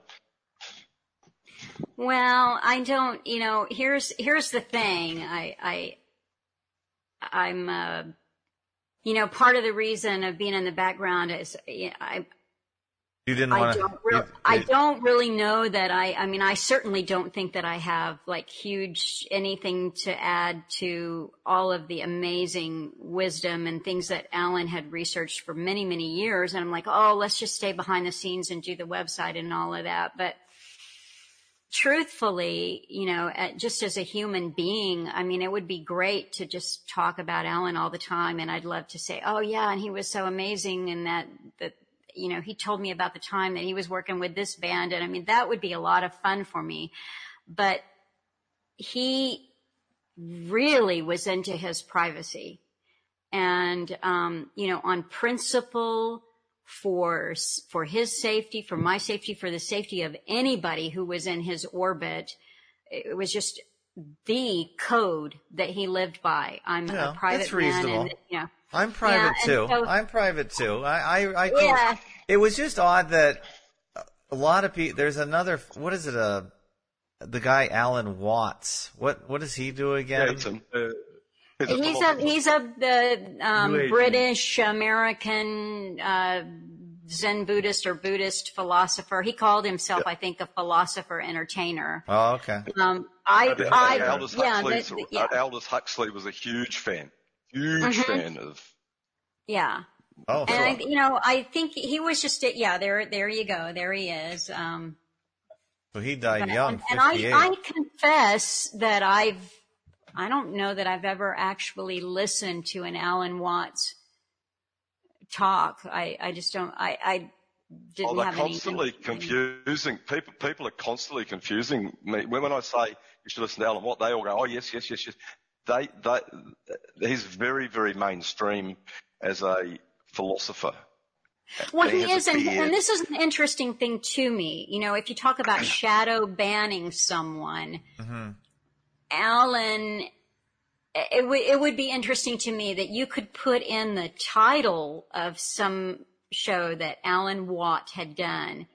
Well, I don't, you know, here's, here's the thing. I, I, I'm, uh, you know, part of the reason of being in the background is you know, I, you didn't I want don't, really, I don't really know that I, I mean, I certainly don't think that I have like huge anything to add to all of the amazing wisdom and things that Alan had researched for many, many years. And I'm like, oh, let's just stay behind the scenes and do the website and all of that. But truthfully, you know, at, just as a human being, I mean, it would be great to just talk about Alan all the time. And I'd love to say, oh yeah, and he was so amazing and that, that, you know, he told me about the time that he was working with this band. And I mean, that would be a lot of fun for me. But he really was into his privacy and, um, you know, on principle for, for his safety, for my safety, for the safety of anybody who was in his orbit. It was just the code that he lived by. I'm Yeah, a private that's man reasonable. and, you know, I'm private Yeah, too. so- I'm private too. I, I, I Yeah. It was just odd that a lot of people. There's another. What is it? Uh, the guy Alan Watts. What What does he do again? It's an- Uh, he's a He's a he's a the um, British American uh, Zen Buddhist or Buddhist philosopher. He called himself, I think, a philosopher entertainer. Oh, okay. Um, I, Uh, I, Aldous, yeah, Huxley's, the- yeah, Aldous Huxley was a huge fan, huge Mhm. fan of. yeah. Oh, And I, you know, I think he was just, yeah, there, there you go, there he is. Um, so he died But- young, and, and I, I confess that I've, I don't know that I've ever actually listened to an Alan Watts talk. I, I just don't, I, I, didn't Oh, they're have any. constantly confusing. People, people are constantly confusing me. When when I say you should listen to Alan Watt, they all go, "Oh yes, yes, yes, yes." They, they, he's very, very mainstream as a philosopher. Well, He he is, and, and this is an interesting thing to me. You know, if you talk about shadow banning someone, Mm-hmm. Alan, it, w- it would be interesting to me that you could put in the title of some show that Alan Watt had done,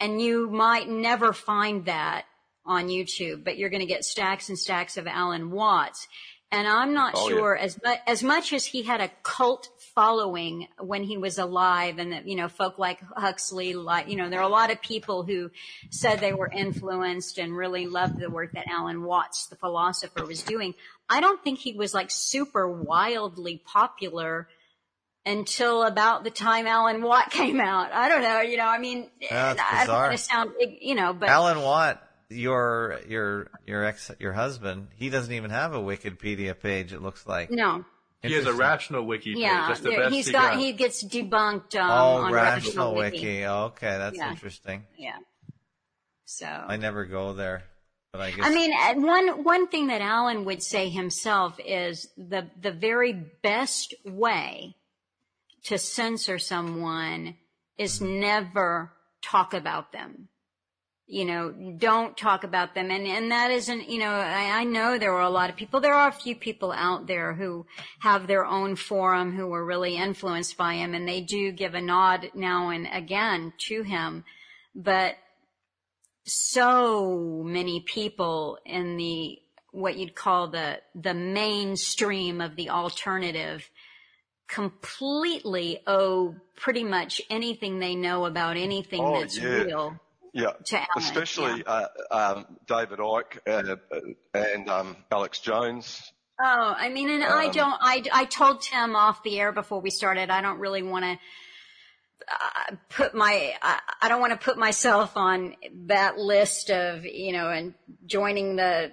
and you might never find that on YouTube, but you're going to get stacks and stacks of Alan Watts. And I'm not Oh, sure as mu- as much as he had a cult following when he was alive, and that you know folk like Huxley, like you know, there are a lot of people who said they were influenced and really loved the work that Alan Watts, the philosopher, was doing. I don't think he was like super wildly popular until about the time Alan Watt came out. I don't know, you know, I mean, I don't want to sound, you know, but Alan Watt, your your your ex your husband, he doesn't even have a Wikipedia page. It looks like. no. He has a rational wiki page. Yeah, That's the there- best he's he got, he gets debunked um, Oh, on Rational Wiki. Wiki. Oh, okay, that's Yeah. interesting. Yeah. So I never go there, but I guess. I mean, uh, one one thing that Alan would say himself is the the very best way to censor someone is never talk about them. You know, don't talk about them, and and that isn't. You know, I, I know there are a lot of people. There are a few people out there who have their own forum who were really influenced by him, and they do give a nod now and again to him, but so many people in the what you'd call the the mainstream of the alternative completely owe pretty much anything they know about anything Oh, that's yeah. real Yeah, to Alan. especially uh, um, David Icke uh, and um, Alex Jones. Oh, I mean, and I Um, don't. I I told Tim off the air before we started. I don't really want to uh, put my. I, I don't want to put myself on that list of you know and joining the.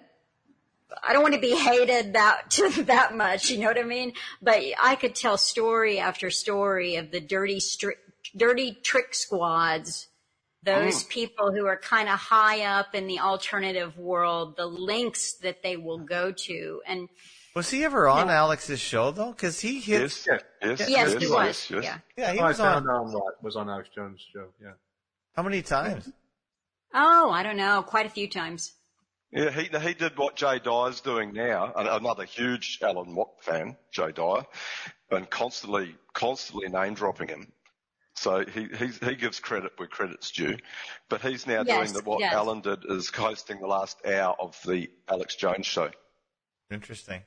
I don't want to be hated that to that much. You know what I mean? But I could tell story after story of the dirty stri- dirty trick squads. Those oh. people who are kind of high up in the alternative world, the links that they will go to, and was he ever on Alex's show though? Because he hit. Yes, Yeah. yes, Yes, yes, he was. yes. Yeah. Yeah, he Oh, was found um, on. Alan was on Alex Jones' show. Yeah. How many times? Oh, I don't know. Quite a few times. Yeah, he he did what Jay Dyer's doing now. Another huge Alan Watt fan, Jay Dyer, and constantly, constantly name dropping him. So he he he gives credit where credit's due, but he's now Yes, doing the, what yes. Alan did is hosting the last hour of the Alex Jones show. Interesting.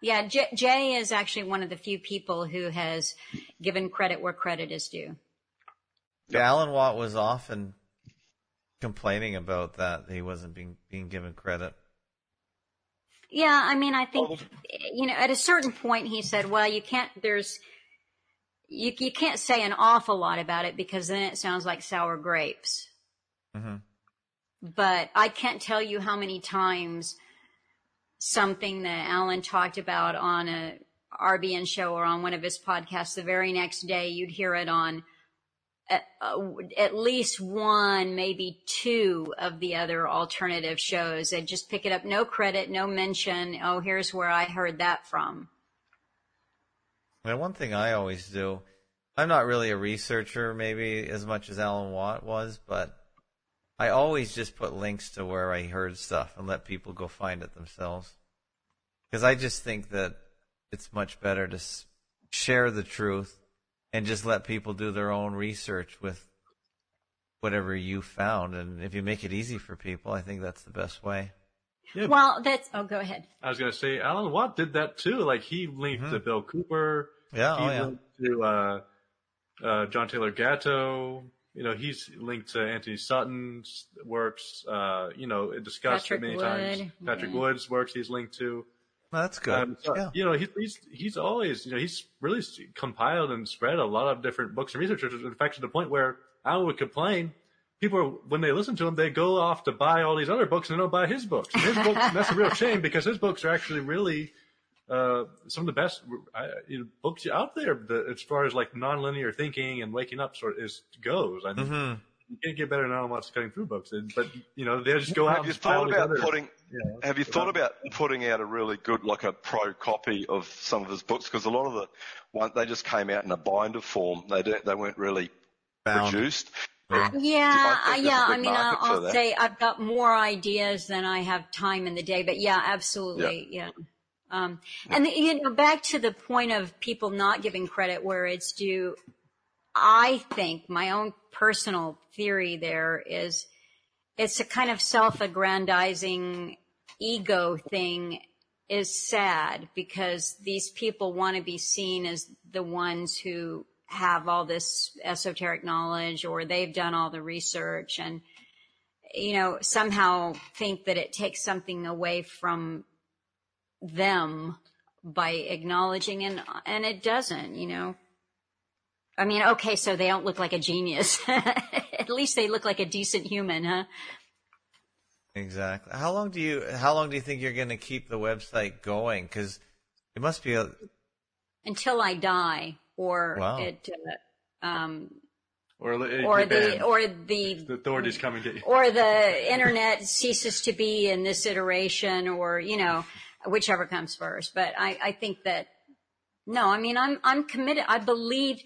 Yeah, J- Jay is actually one of the few people who has given credit where credit is due. Yeah, Alan Watt was often complaining about that he wasn't being being given credit. Yeah, I mean, I think you know, at a certain point, he said, "Well, you can't. There's you you can't say an awful lot about it because then it sounds like sour grapes." Mm-hmm. But I can't tell you how many times something that Alan talked about on a RBN show or on one of his podcasts, the very next day you'd hear it on at, uh, at least one, maybe two of the other alternative shows. They'd just pick it up, no credit, no mention. Oh, here's where I heard that from. And one thing I always do, I'm not really a researcher, maybe as much as Alan Watt was, but I always just put links to where I heard stuff and let people go find it themselves. Because I just think that it's much better to share the truth and just let people do their own research with whatever you found. And if you make it easy for people, I think that's the best way. Yeah. Well, that's, oh, go ahead. I was gonna say Alan Watt did that too. Like he linked mm-hmm. to Bill Cooper. Yeah, he oh yeah. linked to uh, uh, John Taylor Gatto. You know, he's linked to Anthony Sutton's works. Uh, you know, it discussed Patrick many Wood, times. Patrick yeah. Wood's works he's linked to. No, that's good. Um, so, yeah. You know, he's, he's he's always you know he's really compiled and spread a lot of different books and research. In fact, to the point where I would complain. People, are, when they listen to him, they go off to buy all these other books and they don't buy his books. And his books, and that's a real shame because his books are actually really uh, some of the best uh, you know, books out there the, as far as like nonlinear thinking and waking up sort of is goes. I mean, hmm you can't get better than Anonymous cutting through books, but you know they just go out. Have you and file thought about other- putting? you know, Have you thought about putting out a really good, like a pro copy of some of his books? Because a lot of the one they just came out in a binder form. They don't, they weren't really Bound. produced. Yeah. Yeah, I yeah. a I good mean, I'll, I'll say I've got more ideas than I have time in the day, but yeah, absolutely, yeah. Um, and the, you know, back to the point of people not giving credit where it's due. I think my own personal theory there is it's a kind of self-aggrandizing ego thing is sad because these people want to be seen as the ones who have all this esoteric knowledge or they've done all the research and you know somehow think that it takes something away from them by acknowledging and and it doesn't you know i mean okay so they don't look like a genius at least they look like a decent human huh Exactly. How long do you How long do you think you're going to keep the website going? Because it must be a until i die or Wow. it uh, um or it or the or the the authorities come and get you. or the internet ceases to be in this iteration or you know whichever comes first but i i think that no i mean i'm i'm committed i believed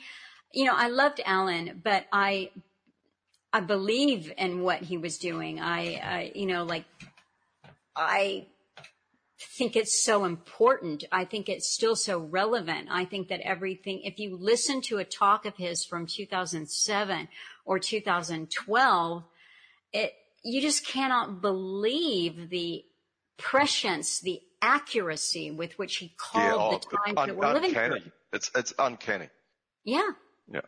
you know i loved alan but i i believe in what he was doing i i you know like i think it's so important. I think it's still so relevant. I think that everything, if you listen to a talk of his from 2007 or 2012, it, you just cannot believe the prescience, the accuracy with which he called yeah, the oh, times un- that we're living uncanny. through. It's it's uncanny. Yeah. Yeah,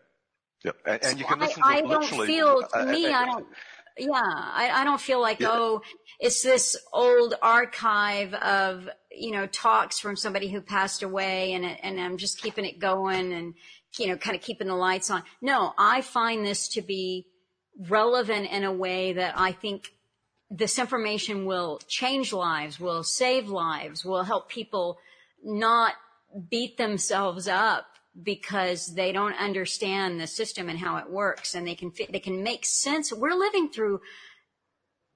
yeah, and, and you can I, listen to I it don't feel, to uh, me, uh, I don't, yeah, I, I don't feel like, Yeah. oh, it's this old archive of, you know, talks from somebody who passed away and, and I'm just keeping it going and, you know, kind of keeping the lights on. No, I find this to be relevant in a way that I think this information will change lives, will save lives, will help people not beat themselves up because they don't understand the system and how it works and they can they can make sense. We're living through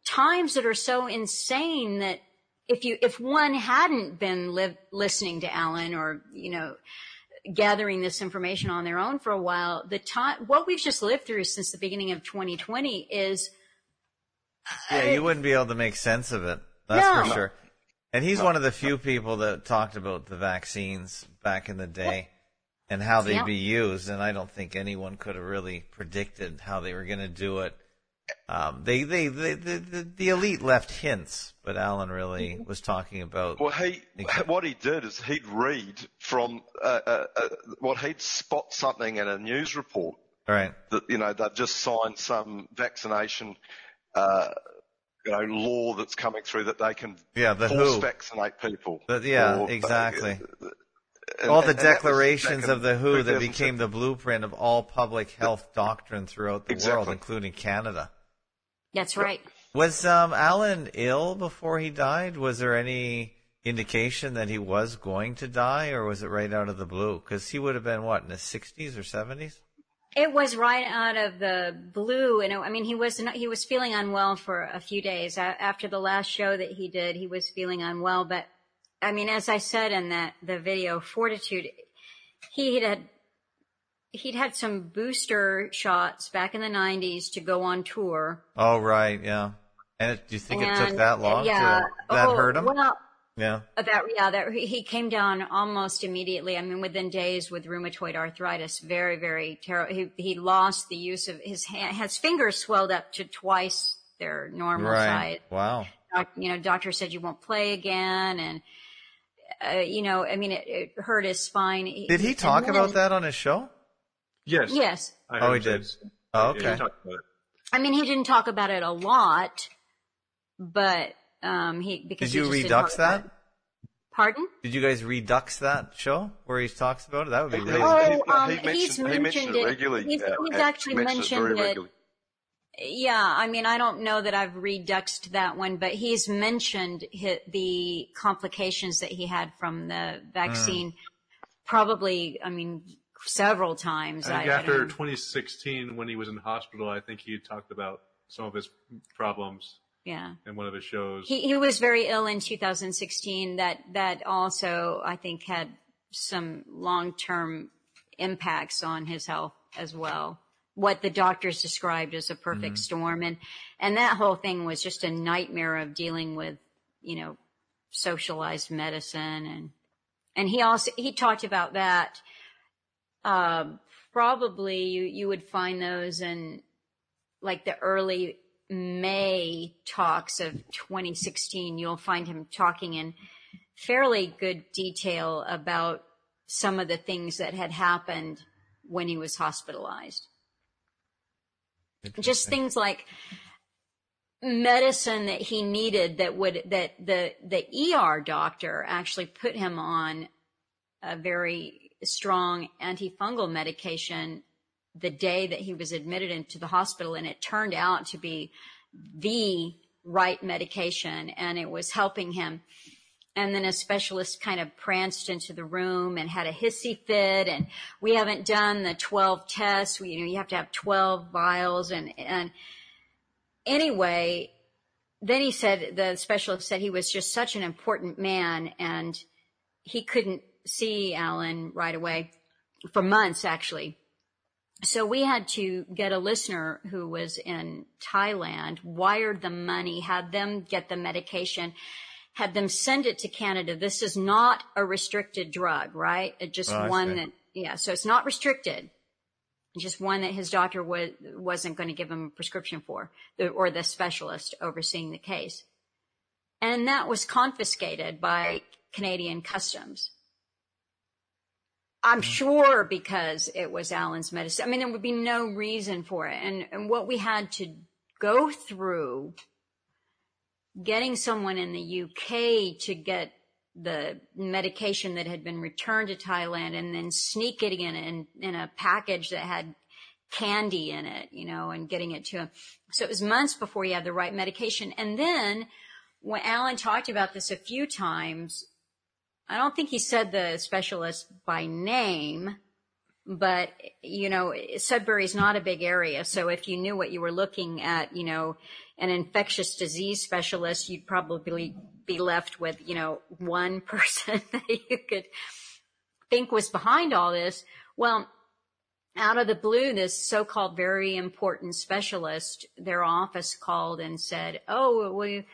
times that are so insane that if you, if one hadn't been live, listening to Alan or, you know, gathering this information on their own for a while, the time, what we've just lived through since the beginning of 2020 is Yeah, you wouldn't be able to make sense of it. That's No. for sure. And he's one of the few people that talked about the vaccines back in the day and how they'd Yeah. be used. And I don't think anyone could have really predicted how they were going to do it. Um, they, they, they, the, the, the elite left hints, but Alan really Mm-hmm. was talking about. Well, he what he did is he'd read from uh, uh, uh, what he'd spot something in a news report Right. that you know they've just signed some vaccination uh, you know law that's coming through that they can Yeah, the force WHO. vaccinate people. The- yeah, Or, uh, exactly. and- all the and that declarations back of the WHO that became the blueprint of all public health doctrine throughout the world, including Canada. that's right. Was um, Alan ill before he died? Was there any indication that he was going to die, or was it right out of the blue? Because he would have been what in his sixties or seventies? It was right out of the blue, and it- I mean, he was he was feeling unwell for a few days after the last show that he did. He was feeling unwell, but I mean, as I said in that the video, Fortitude, he had he'd had some booster shots back in the '90s to go on tour. Oh, right, yeah. And it, do you think it took that long? Yeah, to, that oh, hurt him. Well, yeah. That yeah, that he he came down almost immediately. I mean, within days with rheumatoid arthritis, very very terrible. He he lost the use of his hand. His fingers swelled up to twice their normal Right. size. Wow. Doc, you know, doctor said you won't play again, and uh, you know, I mean, it, it hurt his spine. Did he talk then- about that on his show? Yes. Yes, I Oh, he did. Oh, okay. he talked about it. I mean, he didn't talk about it a lot, but um, he because Did you just didn't redux talk that? Pardon? Did you guys redux that show where he talks about it? That would be really. Oh, He- he um, mentioned- he's he mentioned mentioned it it. regularly. He's- he's uh, actually very mentioned it. regularly. Yeah, I mean, I don't know that I've reduxed that one, but he's mentioned the complications that he had from the vaccine. Mm. Probably, I mean, several times. I think I, after I 2016, when he was in the hospital, I think he talked about some of his problems. Yeah. In one of his shows. He, he was very ill in 2016. That, that also, I think, had some long-term impacts on his health as well. What the doctors described as a perfect mm-hmm. storm. And, and that whole thing was just a nightmare of dealing with, you know, socialized medicine. And, and he also, he talked about that. Uh, probably you, you would find those in like the early May talks of 2016. You'll find him talking in fairly good detail about some of the things that had happened when he was hospitalized. Just things like medicine that he needed that would that the the ER doctor actually put him on a very strong antifungal medication the day that he was admitted into the hospital and it turned out to be the right medication and it was helping him. And then a specialist kind of pranced into the room and had a hissy fit and we haven't done the 12 tests. We, you know you have to have 12 vials and and anyway then he said the specialist said he was just such an important man and he couldn't see alan right away for months actually so we had to get a listener who was in thailand wired the money had them get the medication had them send it to Canada. This is not a restricted drug, right? It just oh, one that, yeah. So it's not restricted. Just one that his doctor was, wasn't going to give him a prescription for, or the specialist overseeing the case. And that was confiscated by Canadian customs. I'm sure because it was Alan's medicine. I mean, there would be no reason for it. And, and what we had to go through getting someone in the UK to get the medication that had been returned to Thailand and then sneak it in, in, in a package that had candy in it, you know, and getting it to him. So it was months before he had the right medication. And then when Alan talked about this a few times, I don't think he said the specialist by name, but you know, Sudbury is not a big area. So if you knew what you were looking at, you know, an infectious disease specialist, you'd probably be left with, you know, one person that you could think was behind all this. Well, out of the blue, this so-called very important specialist, their office called and said, "Oh, we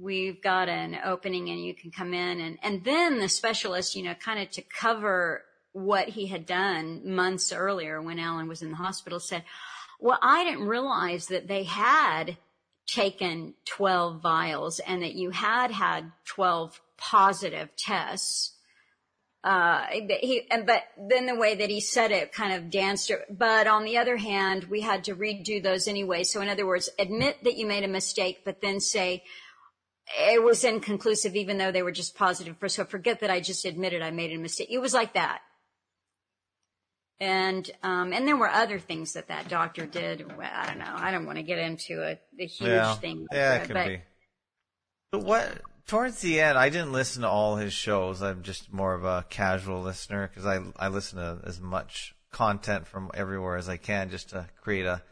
we've got an opening and you can come in." And and then the specialist, you know, kind of to cover what he had done months earlier when Alan was in the hospital, said, "Well, I didn't realize that they had." taken 12 vials and that you had had 12 positive tests. Uh, he, and, but then the way that he said it kind of danced. But on the other hand, we had to redo those anyway. So in other words, admit that you made a mistake, but then say, it was inconclusive even though they were just positive for so forget that I just admitted I made a mistake. It was like that and um, and there were other things that that doctor did. Well, I don't know. I don't want to get into a, a huge yeah. thing. Yeah, it could but, be. But what towards the end, I didn't listen to all his shows. I'm just more of a casual listener because I I listen to as much content from everywhere as I can just to create a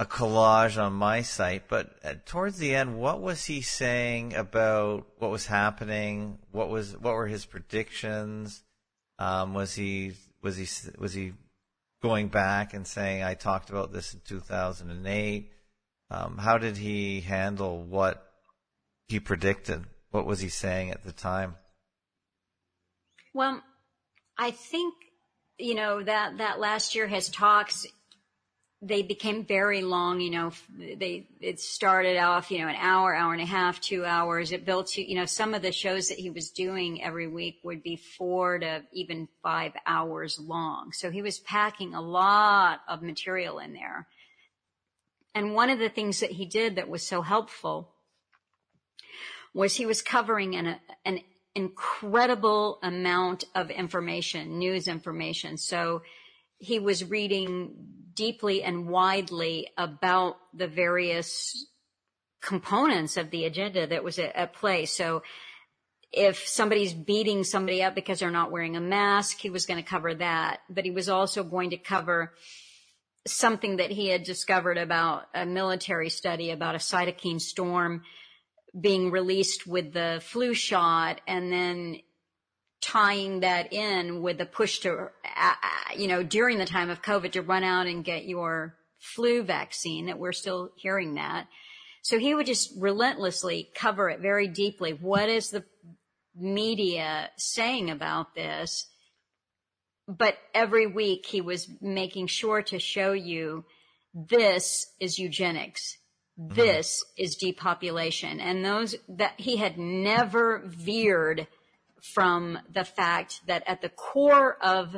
a collage on my site. But uh, towards the end, what was he saying about what was happening? What was what were his predictions? Um, was he was he was he going back and saying I talked about this in 2008? Um, how did he handle what he predicted? What was he saying at the time? Well, I think you know that that last year his talks they became very long. You know, they it started off you know an hour, hour and a half, two hours. It built to you know some of the shows that he was doing every week would be four to even five hours long. So he was packing a lot of material in there. And one of the things that he did that was so helpful was he was covering an an incredible amount of information, news information. So he was reading deeply and widely about the various components of the agenda that was at, at play. So if somebody's beating somebody up because they're not wearing a mask, he was going to cover that. But he was also going to cover something that he had discovered about a military study about a cytokine storm being released with the flu shot and then tying that in with the push to, you know, during the time of COVID to run out and get your flu vaccine that we're still hearing that. So he would just relentlessly cover it very deeply. What is the media saying about this? But every week he was making sure to show you this is eugenics. Mm-hmm. This mm-hmm. is depopulation. And those that he had never veered from the fact that at the core of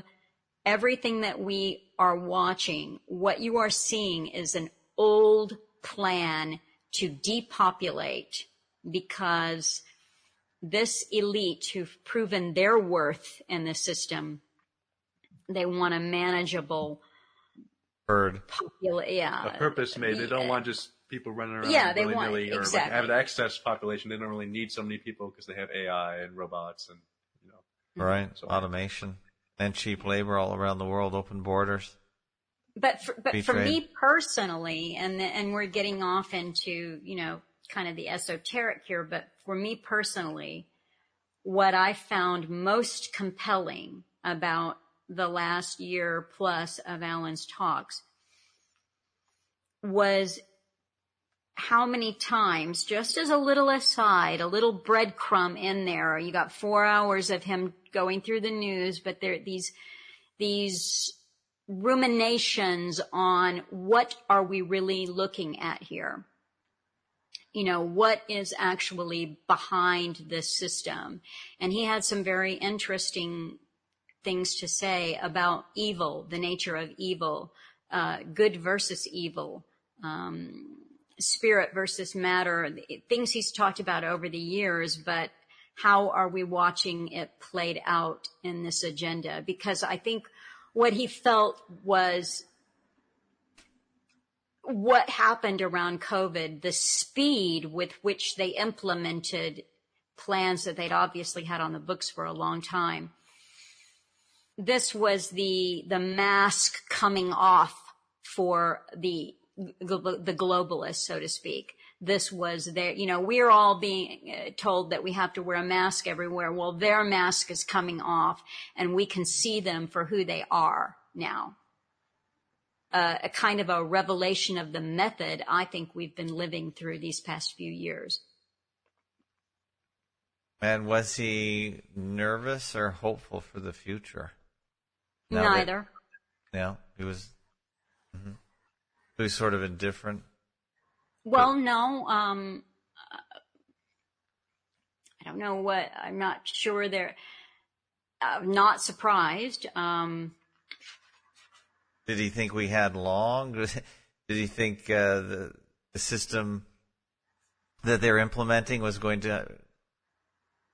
everything that we are watching, what you are seeing is an old plan to depopulate because this elite who've proven their worth in the system, they want a manageable herd. Popula- yeah. A purpose made. They don't want just people running around yeah, they want, or exactly. like have an excess population. They don't really need so many people because they have AI and robots and you know. Mm-hmm. Right. So Automation and cheap labor all around the world, open borders. But for, but for me personally, and the, and we're getting off into you know kind of the esoteric here, but for me personally, what I found most compelling about the last year plus of Alan's talks was how many times, just as a little aside, a little breadcrumb in there, you got four hours of him going through the news, but there, these, these ruminations on what are we really looking at here? You know, what is actually behind this system? And he had some very interesting things to say about evil, the nature of evil, uh, good versus evil, um, spirit versus matter, things he's talked about over the years, but how are we watching it played out in this agenda? Because I think what he felt was what happened around COVID, the speed with which they implemented plans that they'd obviously had on the books for a long time. This was the, the mask coming off for the the globalists, so to speak. This was their, you know, we're all being uh, told that we have to wear a mask everywhere. Well, their mask is coming off and we can see them for who they are now. Uh, a kind of a revelation of the method I think we've been living through these past few years. And was he nervous or hopeful for the future? Now Neither. That, yeah, he was. Mm-hmm. Who's sort of indifferent? Well, no. Um, I don't know what. I'm not sure. They're uh, not surprised. Um, Did he think we had long? Did he think uh, the the system that they're implementing was going to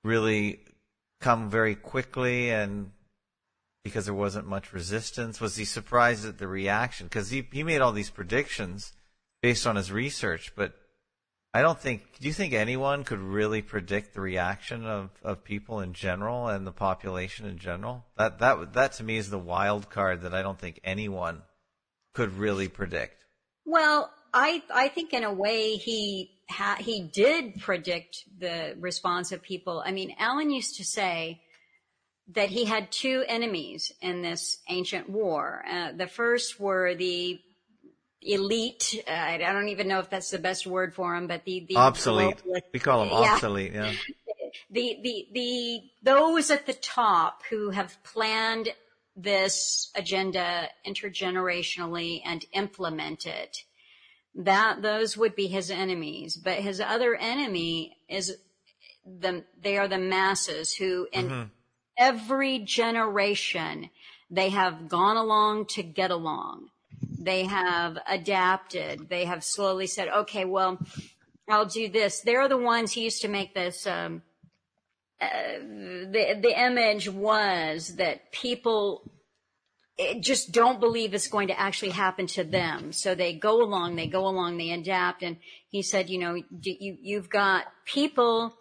really come very quickly and because there wasn't much resistance? Was he surprised at the reaction? Because he, he made all these predictions based on his research, but I don't think, do you think anyone could really predict the reaction of, of people in general and the population in general? That, that, that to me is the wild card that I don't think anyone could really predict. Well, I, I think in a way he, ha- he did predict the response of people. I mean, Alan used to say, that he had two enemies in this ancient war. Uh, the first were the elite. Uh, I don't even know if that's the best word for them, but the, the obsolete. We call them yeah. obsolete. Yeah. The the the those at the top who have planned this agenda intergenerationally and implement it. That those would be his enemies, but his other enemy is the they are the masses who in mm-hmm every generation, they have gone along to get along. They have adapted. They have slowly said, okay, well, I'll do this. They're the ones who used to make this, um, uh, the, the image was that people just don't believe it's going to actually happen to them. So they go along, they go along, they adapt. And he said, you know, you, you've got people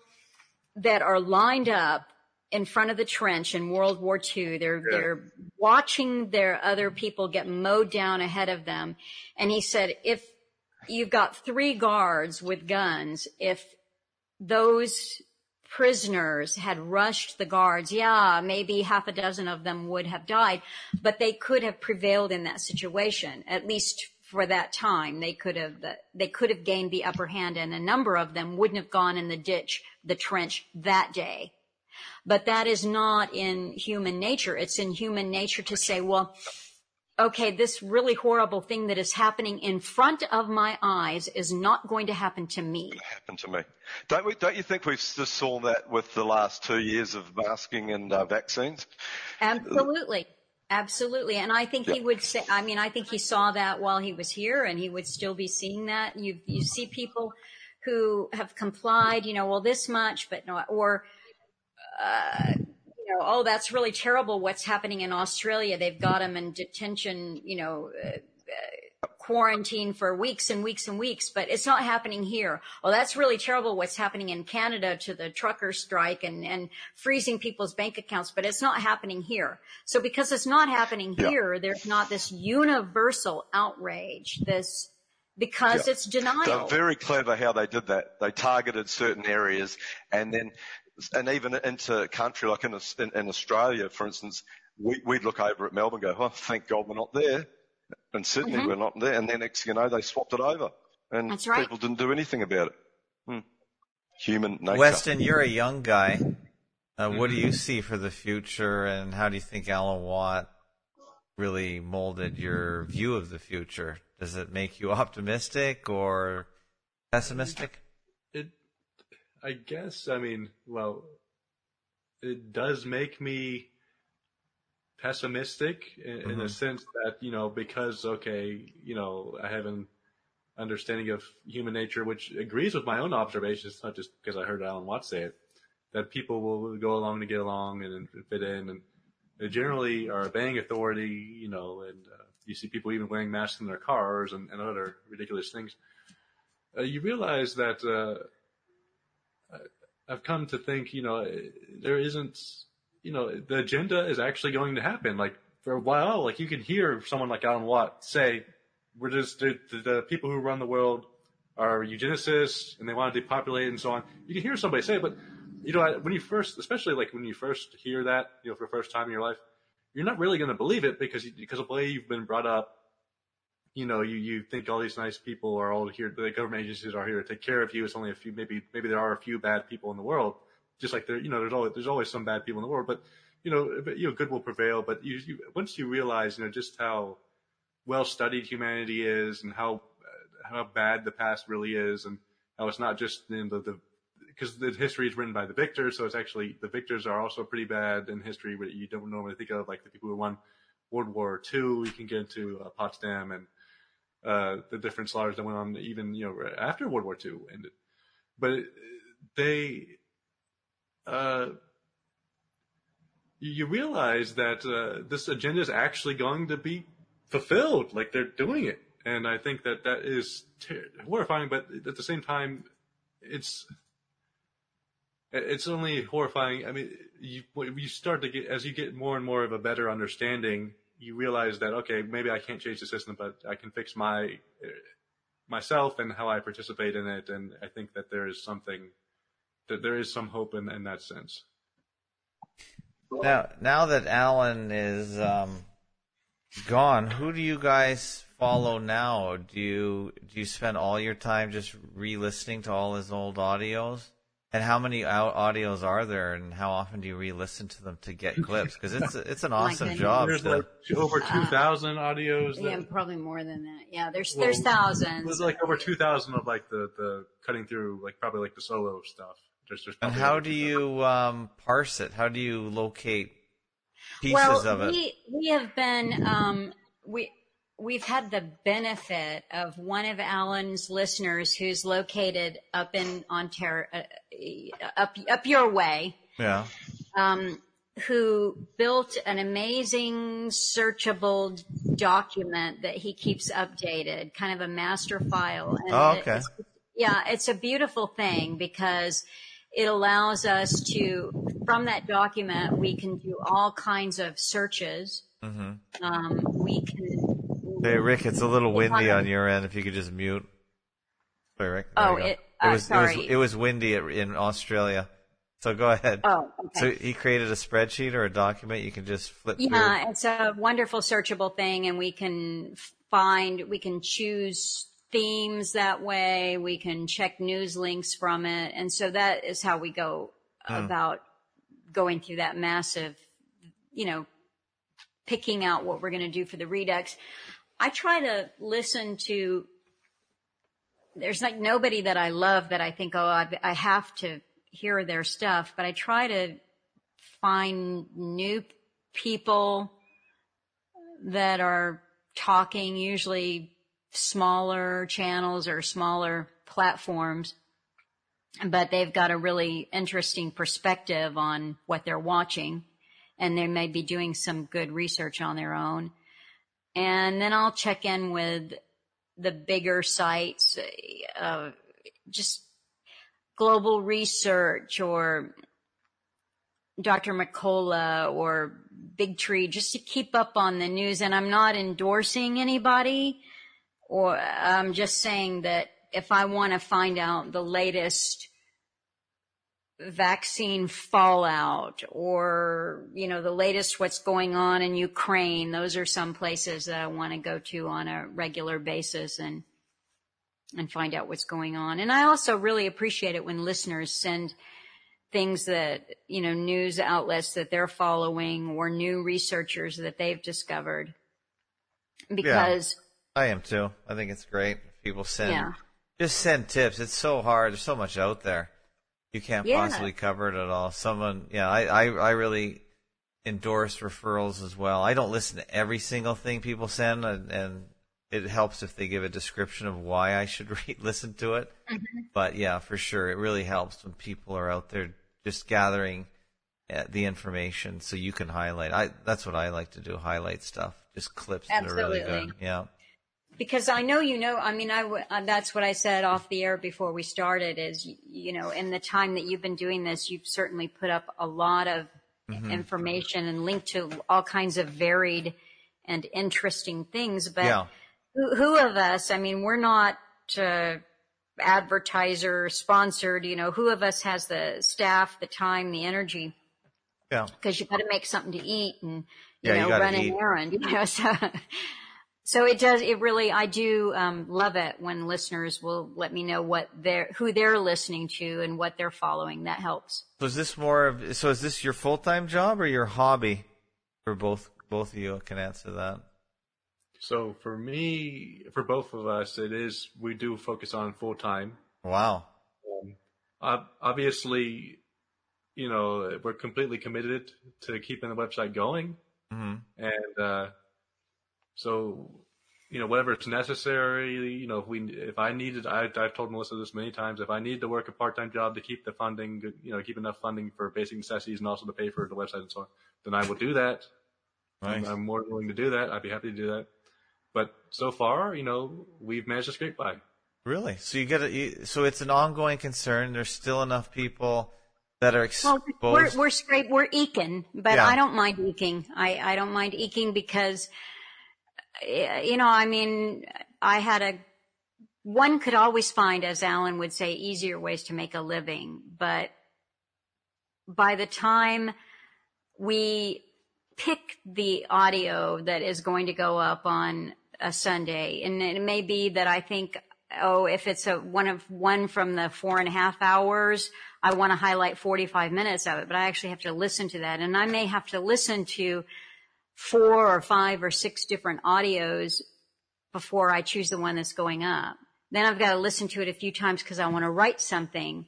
that are lined up in front of the trench in World War II. They're, yeah. they're watching their other people get mowed down ahead of them. And he said, if you've got three guards with guns, if those prisoners had rushed the guards, yeah, maybe half a dozen of them would have died, but they could have prevailed in that situation, at least for that time. They could have, they could have gained the upper hand and a number of them wouldn't have gone in the ditch, the trench that day. But that is not in human nature. It's in human nature to say, well, okay, this really horrible thing that is happening in front of my eyes is not going to happen to me. Happen to me. Don't we? Don't you think we've just saw that with the last two years of masking and uh, vaccines? Absolutely. Absolutely. And I think he would say, I mean, I think he saw that while he was here and he would still be seeing that. You, you see people who have complied, you know, well, this much, but no, or, uh, know, oh, that's really terrible what's happening in Australia. They've got him in detention, you know, uh, uh, quarantine for weeks and weeks and weeks, but it's not happening here. Oh, that's really terrible what's happening in Canada to the trucker strike and, and freezing people's bank accounts, but it's not happening here. So because it's not happening here, there's not this universal outrage, this, because yeah. it's denial. They're very clever how they did that. They targeted certain areas and then and even into country like in, in, in Australia, for instance, we, would look over at Melbourne and go, oh, thank God we're not there. In Sydney, mm-hmm. we're not there. And then next you know, they swapped it over. And right. people didn't do anything about it. Hmm. Human nature. Weston, you're a young guy. Uh, what do you see for the future, and how do you think Alan Watt really molded your view of the future? Does it make you optimistic or pessimistic? I guess, I mean, well, it does make me pessimistic in, mm-hmm. in, a mm-hmm. sense that, you know, because, okay, you know, I have an understanding of human nature, which agrees with my own observations, not just because I heard Alan Watts say it, that people will go along to get along and, and fit in and they generally are obeying authority, you know, and uh, you see people even wearing masks in their cars and, and other ridiculous things. Uh, you realize that, uh, I've come to think, you know, there isn't, you know, the agenda is actually going to happen. Like for a while, like you can hear someone like Alan Watt say, we're just, the, the people who run the world are eugenicists and they want to depopulate and so on. You can hear somebody say it, but you know, when you first, especially like when you first hear that, you know, for the first time in your life, you're not really going to believe it because, because of the way you've been brought up you know, you, you think all these nice people are all here, the government agencies are here to take care of you. It's only a few, maybe, maybe there are a few bad people in the world. Just like there, you know, there's always, there's always some bad people in the world, but, you know, but, you know, good will prevail. But you, you, once you realize, you know, just how well studied humanity is and how, how bad the past really is and how it's not just you know, the, the, because the history is written by the victors, so it's actually the victors are also pretty bad in history, but you don't normally think of like the people who won World War II. You can get into uh, Potsdam and uh, the different slaughters that went on even you know after World War II ended. But they, uh, you realize that uh, this agenda is actually going to be fulfilled, like they're doing it, and I think that that is ter- horrifying. But at the same time, it's it's only horrifying. I mean, you you start to get as you get more and more of a better understanding you realize that okay, maybe I can't change the system, but I can fix my myself and how I participate in it. And I think that there is something that there is some hope in, in that sense. Now, now that Alan is um, gone, who do you guys follow now? Do you do you spend all your time just re-listening to all his old audios? And how many audios are there, and how often do you re-listen to them to get clips? Because it's it's an awesome job. There's like over two thousand audios. That, yeah, probably more than that. Yeah, there's well, there's thousands. There's like over two thousand of like the the cutting through like probably like the solo stuff. There's, there's and how do you um, parse it? How do you locate pieces well, of it? we we have been um, we we've had the benefit of one of Alan's listeners who's located up in Ontario, uh, up up your way. Yeah. Um, who built an amazing searchable document that he keeps updated, kind of a master file. And oh, okay. It's, yeah, it's a beautiful thing because it allows us to, from that document, we can do all kinds of searches. Mm-hmm. Um, we can. Hey, Rick, it's a little windy on your end. If you could just mute. Sorry, Rick. oh, it, uh, it was, sorry. It was, it was windy in Australia. So go ahead. Oh, okay. So he created a spreadsheet or a document you can just flip through. yeah, through. it's a wonderful searchable thing and we can find, we can choose themes that way. We can check news links from it. And so that is how we go hmm. about going through that massive, you know, picking out what we're going to do for the Redux. I try to listen to, there's like nobody that I love that I think, oh, I, I have to hear their stuff, but I try to find new people that are talking, usually smaller channels or smaller platforms, but they've got a really interesting perspective on what they're watching and they may be doing some good research on their own. And then I'll check in with the bigger sites, uh, just global research or Dr. McCullough or Big Tree just to keep up on the news. And I'm not endorsing anybody or I'm just saying that if I want to find out the latest vaccine fallout or, you know, the latest what's going on in Ukraine, those are some places that I want to go to on a regular basis and and find out what's going on. And I also really appreciate it when listeners send things that, you know, news outlets that they're following or new researchers that they've discovered. Because yeah, I am too. I think it's great. People send yeah. just send tips. It's so hard. There's so much out there. You can't yeah. possibly cover it at all. Someone, yeah, I, I, I really endorse referrals as well. I don't listen to every single thing people send, and, and it helps if they give a description of why I should read, listen to it. Mm-hmm. But yeah, for sure, it really helps when people are out there just gathering uh, the information so you can highlight. I that's what I like to do: highlight stuff, just clips Absolutely. that are really good. Yeah. Because I know you know. I mean, I w- uh, that's what I said off the air before we started. Is you know, in the time that you've been doing this, you've certainly put up a lot of mm-hmm. information and linked to all kinds of varied and interesting things. But yeah who, who of us, I mean, we're not, uh, advertiser sponsored, you know, who of us has the staff, the time, the energy? Yeah. Cause you've got to make something to eat and, you yeah, know, you run eat. an errand, you know, so, so it does, it really, I do, um, love it when listeners will let me know what they're, who they're listening to and what they're following. That helps. So is this more of, so is this your full-time job or your hobby? For both, both of you can answer that. So for me, for both of us, it is we do focus on full time. Wow. Um, obviously, you know, we're completely committed to keeping the website going, mm-hmm. and uh, so you know, whatever is necessary. You know, if we if I needed, I, I've told Melissa this many times. If I need to work a part time job to keep the funding, you know, keep enough funding for basic necessities and also to pay for the website and so on, then I will do that. Nice. I'm, I'm more willing to do that. I'd be happy to do that. But so far, you know, we've managed to scrape by. Really? So you get it. So it's an ongoing concern. There's still enough people that are exposed. Well, we're we're scrape we're eking, but yeah. I don't mind eking. I I don't mind eking because, Eh, you know, I mean, I had a one could always find, as Alan would say, easier ways to make a living, but by the time we pick the audio that is going to go up on a Sunday. And it may be that I think, oh, if it's a one of one from the four and a half hours, I want to highlight 45 minutes of it, but I actually have to listen to that. And I may have to listen to four or five or six different audios before I choose the one that's going up. Then I've got to listen to it a few times because I want to write something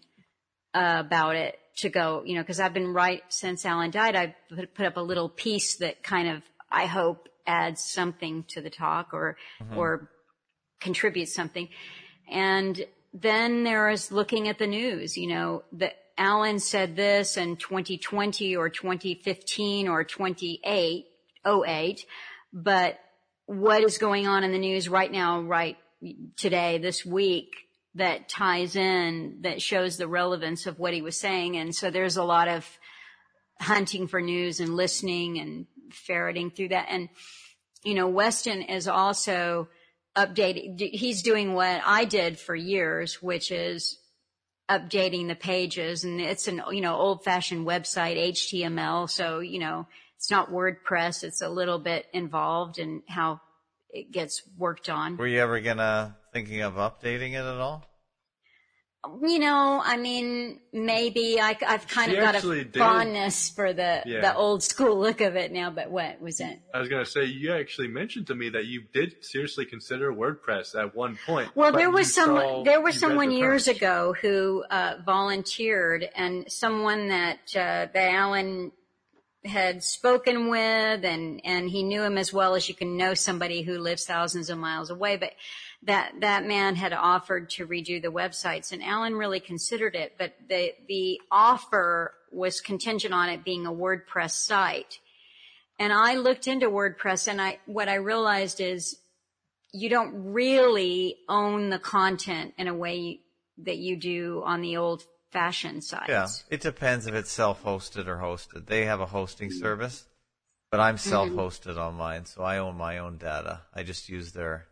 uh, about it to go, you know, because I've been right since Alan died. I put up a little piece that kind of, I hope, adds something to the talk or, mm-hmm. or contributes something. And then there is looking at the news, you know, that Alan said this in 2020 or 2015 or 28, 08, but what is going on in the news right now, right today, this week, that ties in, that shows the relevance of what he was saying. And so there's a lot of hunting for news and listening and ferreting through that. And, you know, Weston is also updating, he's doing what I did for years, which is updating the pages and it's an, you know, old fashioned website, HTML. So, you know, it's not WordPress. It's a little bit involved in how it gets worked on. Were you ever gonna thinking of updating it at all? You know, I mean, maybe I, have kind She of got a did. fondness for the Yeah. the old school look of it now. But what was it? I was gonna say you actually mentioned to me that you did seriously consider WordPress at one point. Well, there you was saw- someone there was someone the years ago who uh, volunteered, and someone that uh, that Alan had spoken with, and and he knew him as well as you can know somebody who lives thousands of miles away, but. That that man had offered to redo the websites, and Alan really considered it, but the the offer was contingent on it being a WordPress site. And I looked into WordPress, and I what I realized is you don't really own the content in a way that you do on the old fashioned sites. Yeah, it depends if it's self-hosted or hosted. They have a hosting service, but I'm Mm-hmm. self-hosted on mine, so I own my own data. I just use their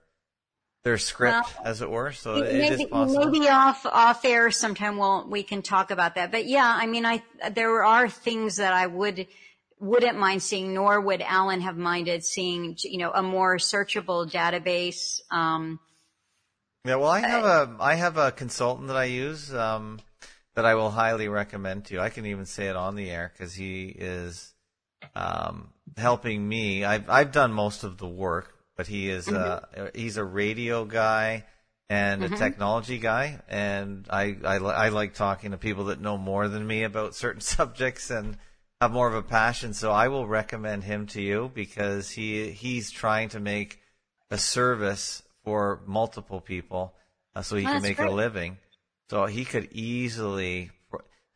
their script, Well, as it were. So it maybe, is possible. maybe off off air sometime we'll we can talk about that. But yeah, I mean, I there are things that I would wouldn't mind seeing, nor would Alan have minded seeing, you know, a more searchable database. Um, Yeah, well, I have a I have a consultant that I use um, that I will highly recommend to you. I can even say it on the air because he is um, helping me. I've I've done most of the work, but he is uh, he's a radio guy and a technology guy, and I, I I like talking to people that know more than me about certain subjects and have more of a passion. So I will recommend him to you because he he's trying to make a service for multiple people uh, so he can That's make a living. So he could easily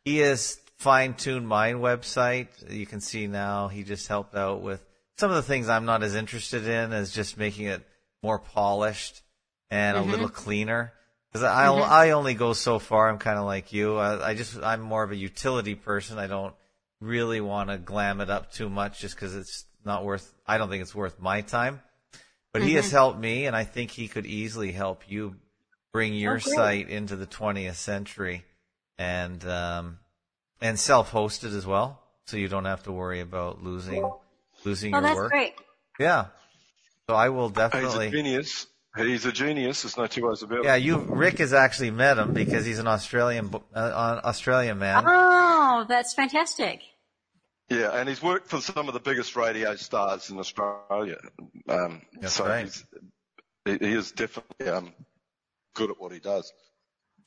he has fine tuned my website. You can see now he just helped out with some of the things I'm not as interested in as just making it more polished and a mm-hmm. little cleaner. Because I mm-hmm. I only go so far. I'm kind of like you. I, I just I'm more of a utility person. I don't really want to glam it up too much just because it's not worth. I don't think it's worth my time. But he has mm-hmm. helped me, and I think he could easily help you bring your great. site into the 20th century and um, and self-hosted as well, so you don't have to worry about losing losing oh, your that's work. great. Yeah. So I will definitely. He's definitely. a genius. He's a genius. There's no two ways about it. Yeah, it. you Rick has actually met him because he's an Australian uh, Australian man. Oh, that's fantastic. Yeah, and he's worked for some of the biggest radio stars in Australia. Um, That's so right. he's, he he is definitely um, good at what he does.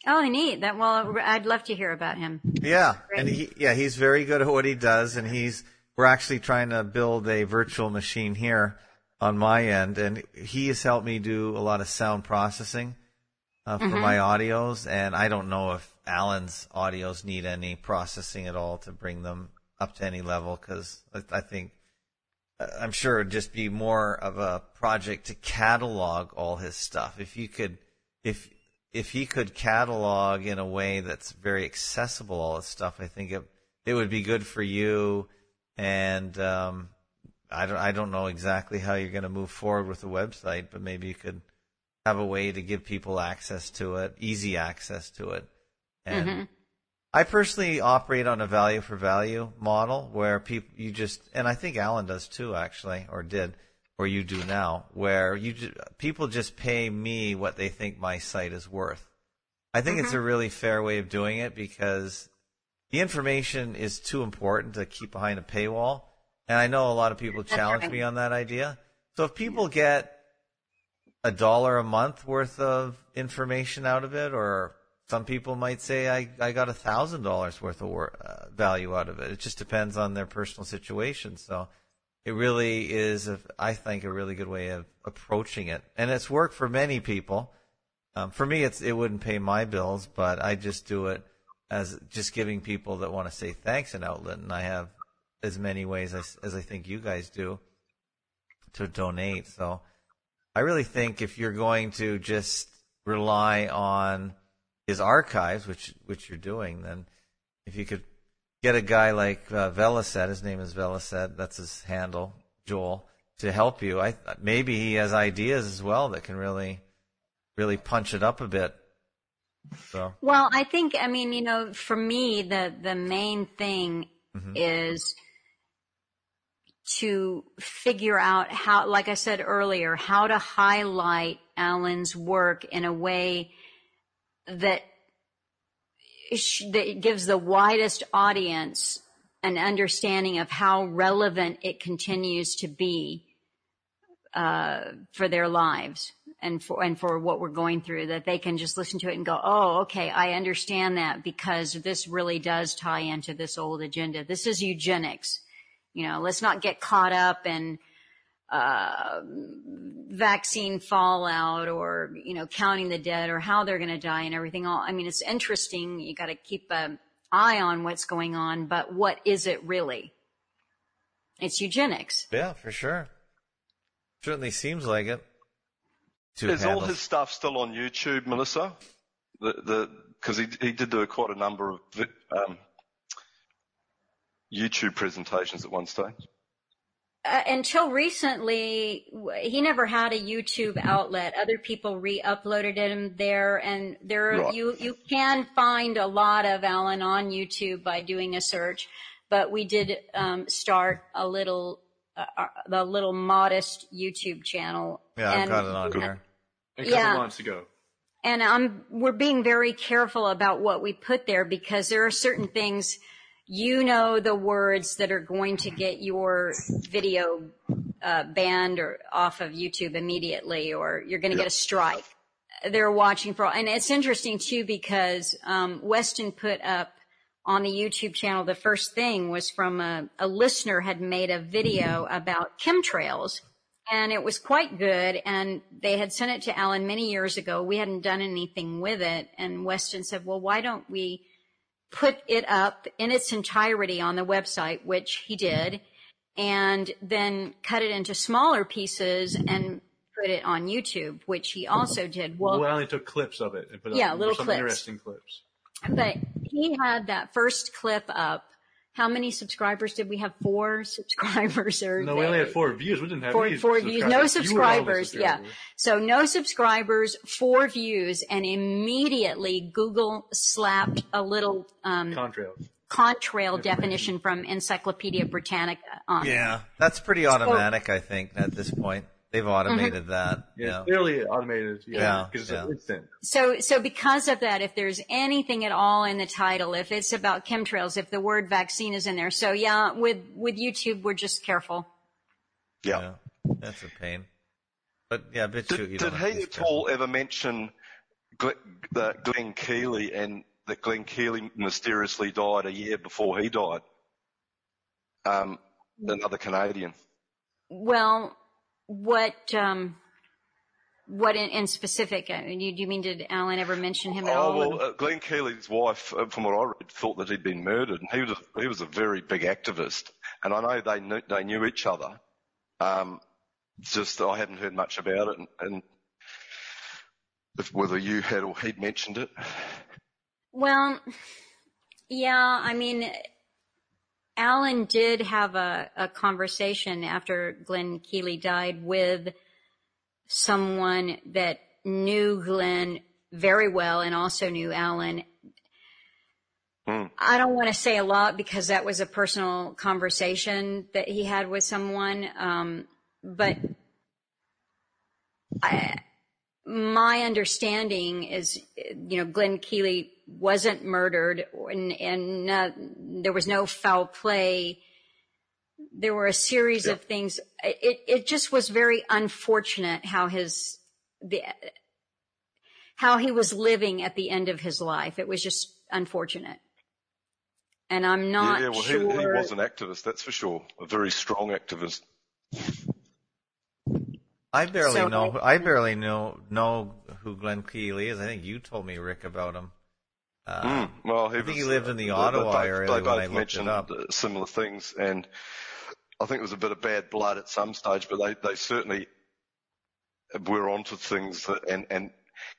Oh, neat. That well, I'd love to hear about him. Yeah, and he yeah he's very good at what he does, and he's we're actually trying to build a virtual machine here on my end, and he has helped me do a lot of sound processing uh, for my audios, and I don't know if Alan's audios need any processing at all to bring them up to any level because I, I think uh, I'm sure it'd just be more of a project to catalog all his stuff. If you could, if if he could catalog in a way that's very accessible all this stuff, I think it it would be good for you. And um, I don't I don't know exactly how you're going to move forward with the website, but maybe you could have a way to give people access to it, easy access to it. And I personally operate on a value for value model where people you just and I think Alan does too actually or did or you do now where you ju- people just pay me what they think my site is worth. I think it's a really fair way of doing it because the information is too important to keep behind a paywall. And I know a lot of people challenge right. me on that idea. So if people get a dollar a month worth of information out of it, or some people might say I, I got a thousand dollars worth of wor- uh, value out of it. It just depends on their personal situation. So it really is, a, I think, a really good way of approaching it, and it's worked for many people. Um, for me, it's it wouldn't pay my bills, but I just do it as just giving people that want to say thanks an outlet, and I have as many ways as, as I think you guys do to donate. So I really think if you're going to just rely on his archives, which which you're doing, then if you could get a guy like uh, Velocet, his name is Velocet, that's his handle, Joel, to help you. I maybe he has ideas as well that can really really punch it up a bit. So Well, I think I mean, you know, for me the the main thing Mhm. is to figure out how like I said earlier, how to highlight Alan's work in a way that that gives the widest audience an understanding of how relevant it continues to be uh, for their lives and for and for what we're going through. That they can just listen to it and go, "Oh, okay, I understand that because this really does tie into this old agenda. This is eugenics." You know, let's not get caught up in uh, vaccine fallout or you know counting the dead or how they're going to die and everything. All I mean, it's interesting. You got to keep an eye on what's going on, but what is it really? It's eugenics. yeah, for sure. Certainly seems like it. To Is all his stuff still on YouTube, Melissa? The the because he he did do quite a number of um, YouTube presentations at one stage. Uh, until recently, he never had a YouTube outlet. Other people re-uploaded him there, and there Right. you you can find a lot of Alan on YouTube by doing a search. But we did um, start a little uh, uh, the little modest YouTube channel. yeah, I've and, got it on here. A couple Yeah. months ago. and I'm we're being very careful about what we put there because there are certain things you know the words that are going to get your video uh, banned or off of YouTube immediately, or you're going to get a strike. They're watching for, and it's interesting too because um, Weston put up on the YouTube channel the first thing was from a, a listener had made a video about chemtrails and it was quite good. And they had sent it to Alan many years ago. We hadn't done anything with it. And Weston said, well, why don't we put it up in its entirety on the website, which he did, and then cut it into smaller pieces and put it on YouTube, which he also did. Well, Well, I only took clips of it and put Yeah, up little some clips. interesting clips. but he had that first clip up. How many subscribers did we have? Four subscribers or No, we only had four views. We didn't have Four- any four views. No You were all the subscribers, yeah. So no subscribers, four views, and immediately Google slapped a little um, Contrails. contrail definition from Encyclopedia Britannica on. Yeah, that's pretty automatic. I think at this point they've automated that. Yeah, Yeah. it's clearly automated. Yeah, Yeah, because yeah. it's instant. So, so because of that, if there's anything at all in the title, if it's about chemtrails, if the word vaccine is in there, so yeah, with with YouTube, we're just careful. Yeah. Yeah, that's a pain. But yeah, BitChute. Did, you did don't have to he be at careful. all ever mention Glenn, that Glenn Kealey and that Glenn Kealey mysteriously died a year before he died? Um, another Canadian. Well, what um, what in, in specific? I mean, you, do you mean did Alan ever mention him at Oh all? well, uh, Glenn Kealey's wife, uh, from what I read, thought that he'd been murdered, and he was a, he was a very big activist, and I know they knew, they knew each other. Um, just I hadn't heard much about it, and, and if, whether you had or he'd mentioned it. Well, yeah, I mean, Alan did have a, a conversation after Glenn Kealey died with someone that knew Glenn very well and also knew Alan. Hmm. I don't want to say a lot because that was a personal conversation that he had with someone. Um, but I, my understanding is, you know, Glenn Kealey wasn't murdered and, and uh, there was no foul play. There were a series of things. It, it just was very unfortunate how his, the, how he was living at the end of his life. It was just unfortunate. And I'm not yeah, well, sure. he, he was an activist, that's for sure, a very strong activist. I barely So- know. I barely know know who Glenn Kealey is. I think you told me Rick about him. Uh, Mm, well, he I think was, he lived in the Ottawa they both, area They when both I looked it mentioned up. uh, similar things, and I think it was a bit of bad blood at some stage, but they, they certainly were onto things. That, and, and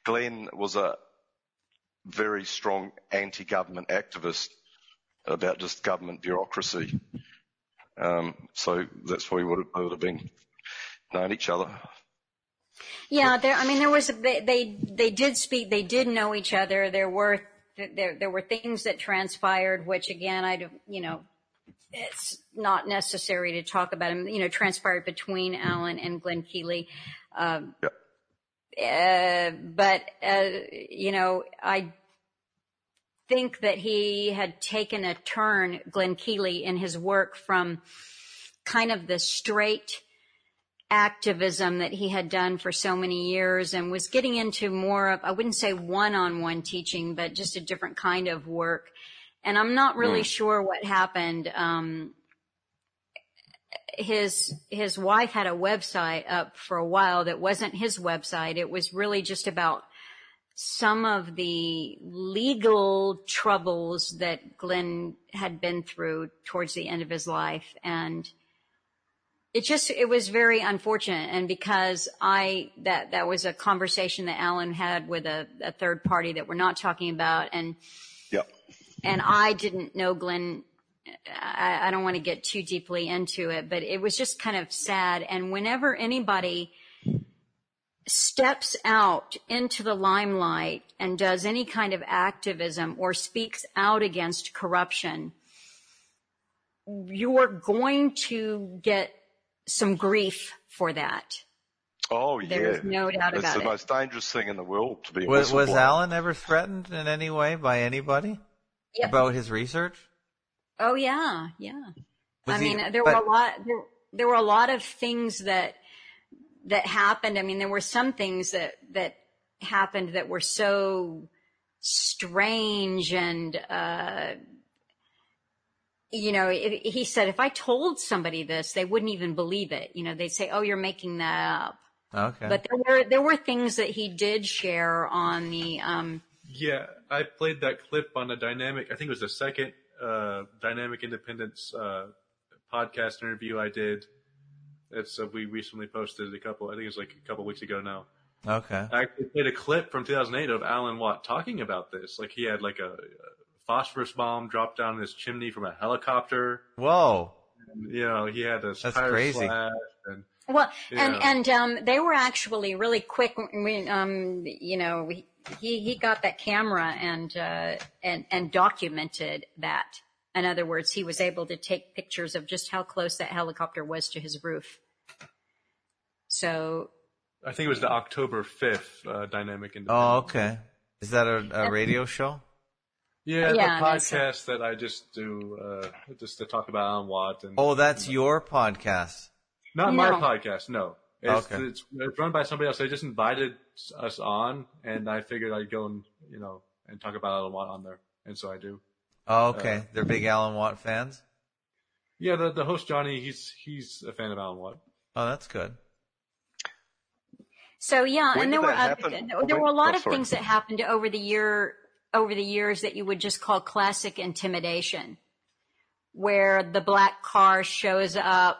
Glenn was a very strong anti-government activist about just government bureaucracy. Um, so that's why we would have, would have been known each other. Yeah, there. I mean, there was a, they, they they did speak. They did know each other. There were there there were things that transpired, which again, I don't- you know, it's not necessary to talk about them. You know, transpired between Alan and Glenn Kealey. Um, Yeah. uh, but uh, you know, I think that he had taken a turn, Glenn Kealey, in his work from kind of the straight activism that he had done for so many years and was getting into more of, I wouldn't say one-on-one teaching, but just a different kind of work. And I'm not really sure what happened. Um, his, his wife had a website up for a while that wasn't his website. It was really just about some of the legal troubles that Glenn had been through towards the end of his life. And it just, it was very unfortunate. And because I, that, that was a conversation that Alan had with a, a third party that we're not talking about. And, Yep. and I didn't know Glenn. I, I don't want to get too deeply into it, but it was just kind of sad. And whenever anybody steps out into the limelight and does any kind of activism or speaks out against corruption, you're going to get some grief for that. Oh yeah, There's no doubt it's about it. It's the it. most dangerous thing in the world to be a Was, was. Alan ever threatened in any way by anybody Yep. about his research? Oh yeah, yeah. Was I he- mean, there but- were a lot. There, there were a lot of things that that happened. I mean, there were some things that that happened that were so strange and. uh you know, if, he said, if I told somebody this, they wouldn't even believe it. You know, they'd say, "Oh, you're making that up." Okay. But there were there were things that he did share on the um, Yeah, I played that clip on a dynamic. I think it was the second uh, dynamic independence uh, podcast interview I did. It's uh, we recently posted a couple. I think it was like a couple weeks ago now. okay. I actually played a clip from 2008 of Alan Watt talking about this. Like he had like a, a phosphorus bomb dropped down his chimney from a helicopter. Whoa. You know, he had a That's tire crazy. slash and Well, and Yeah. and um, they were actually really quick. When, um, you know, he he got that camera and uh, and and documented that. In other words, he was able to take pictures of just how close that helicopter was to his roof. So I think it was the October 5th uh, dynamic independence. Oh, okay. Is that a, a radio show? Yeah, it's Yeah, a that's a- podcast that I just do uh, just to talk about Alan Watt and Oh, that's your podcast. Not my podcast, no. It's, Okay. it's, it's run by somebody else. They just invited us on, and I figured I'd go and you know and talk about Alan Watt on there, and so I do. Oh, okay. They're big Alan Watt fans. Yeah, the the host Johnny, he's he's a fan of Alan Watt. Oh, that's good. So yeah, When and there were other, happen? there were a Oh, lot of things that happened over the year over the years that you would just call classic intimidation, where the black car shows up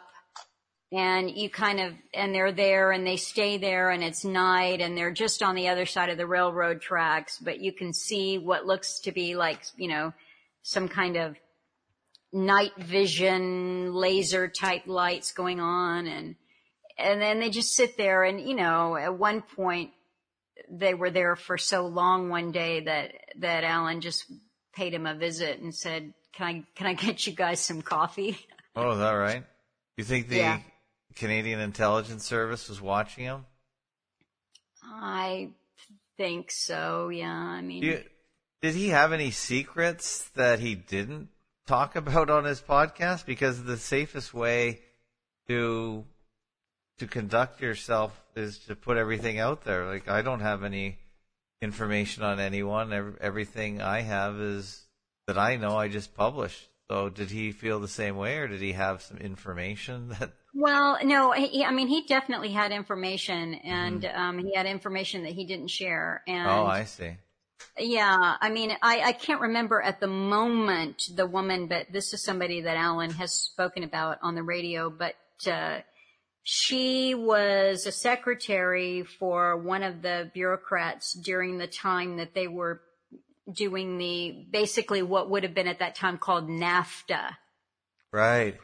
and you kind of and they're there and they stay there and it's night and they're just on the other side of the railroad tracks, but you can see what looks to be like you know some kind of night vision laser type lights going on and and then they just sit there and you know at one point they were there for so long one day that that Alan just paid him a visit and said can I can I get you guys some coffee Oh, is that right? You think the Yeah. Canadian Intelligence Service was watching him? I think so yeah I mean You, did he have any secrets that he didn't talk about on his podcast? Because the safest way to to conduct yourself is to put everything out there. Like I don't have any information on anyone. Everything I have is that I know. I just published. So did he feel the same way, or did he have some information that? Well, no, he, I mean, he definitely had information and, mm-hmm. um, he had information that he didn't share. And oh, I see. Yeah. I mean, I, I can't remember at the moment the woman, but this is somebody that Alan has spoken about on the radio, but, uh, she was a secretary for one of the bureaucrats during the time that they were doing the basically what would have been at that time called NAFTA. Right.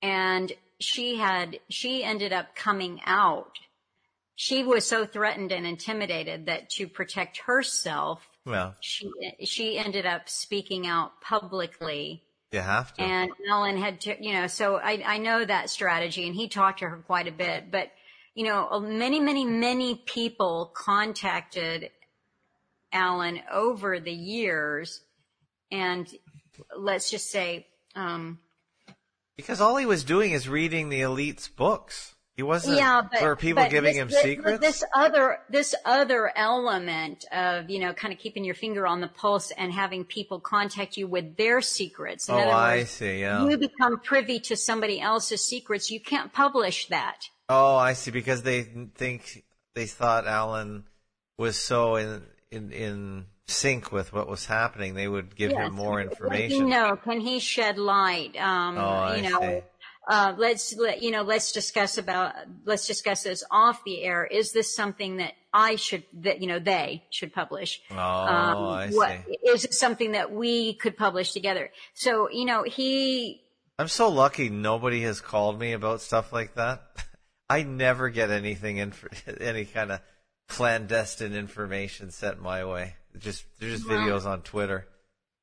And she had, she ended up coming out. She was so threatened and intimidated that to protect herself, well, she, she ended up speaking out publicly. You have to. And Alan had to, you know, so I, I know that strategy and he talked to her quite a bit, but you know, many, many, many people contacted Alan over the years. And let's just say, um, because all he was doing is reading the elites' books. He wasn't. Yeah, but, were people but giving this, him this, secrets? This other, this other element of you know, kind of keeping your finger on the pulse and having people contact you with their secrets. In oh, other words, I see. Yeah. You become privy to somebody else's secrets. You can't publish that. Oh, I see. Because they think they thought Alan was so in in in sync with what was happening, they would give yes. him more information. No, can he shed light? Um, oh, you I know, see. Uh, let's let you know. Let's discuss about. Let's discuss this off the air. Is this something that I should that you know they should publish? Oh, um, I what, see. Is it something that we could publish together? So you know he. I'm so lucky. Nobody has called me about stuff like that. I never get anything in any kind of clandestine information sent my way. Just they're just videos on Twitter.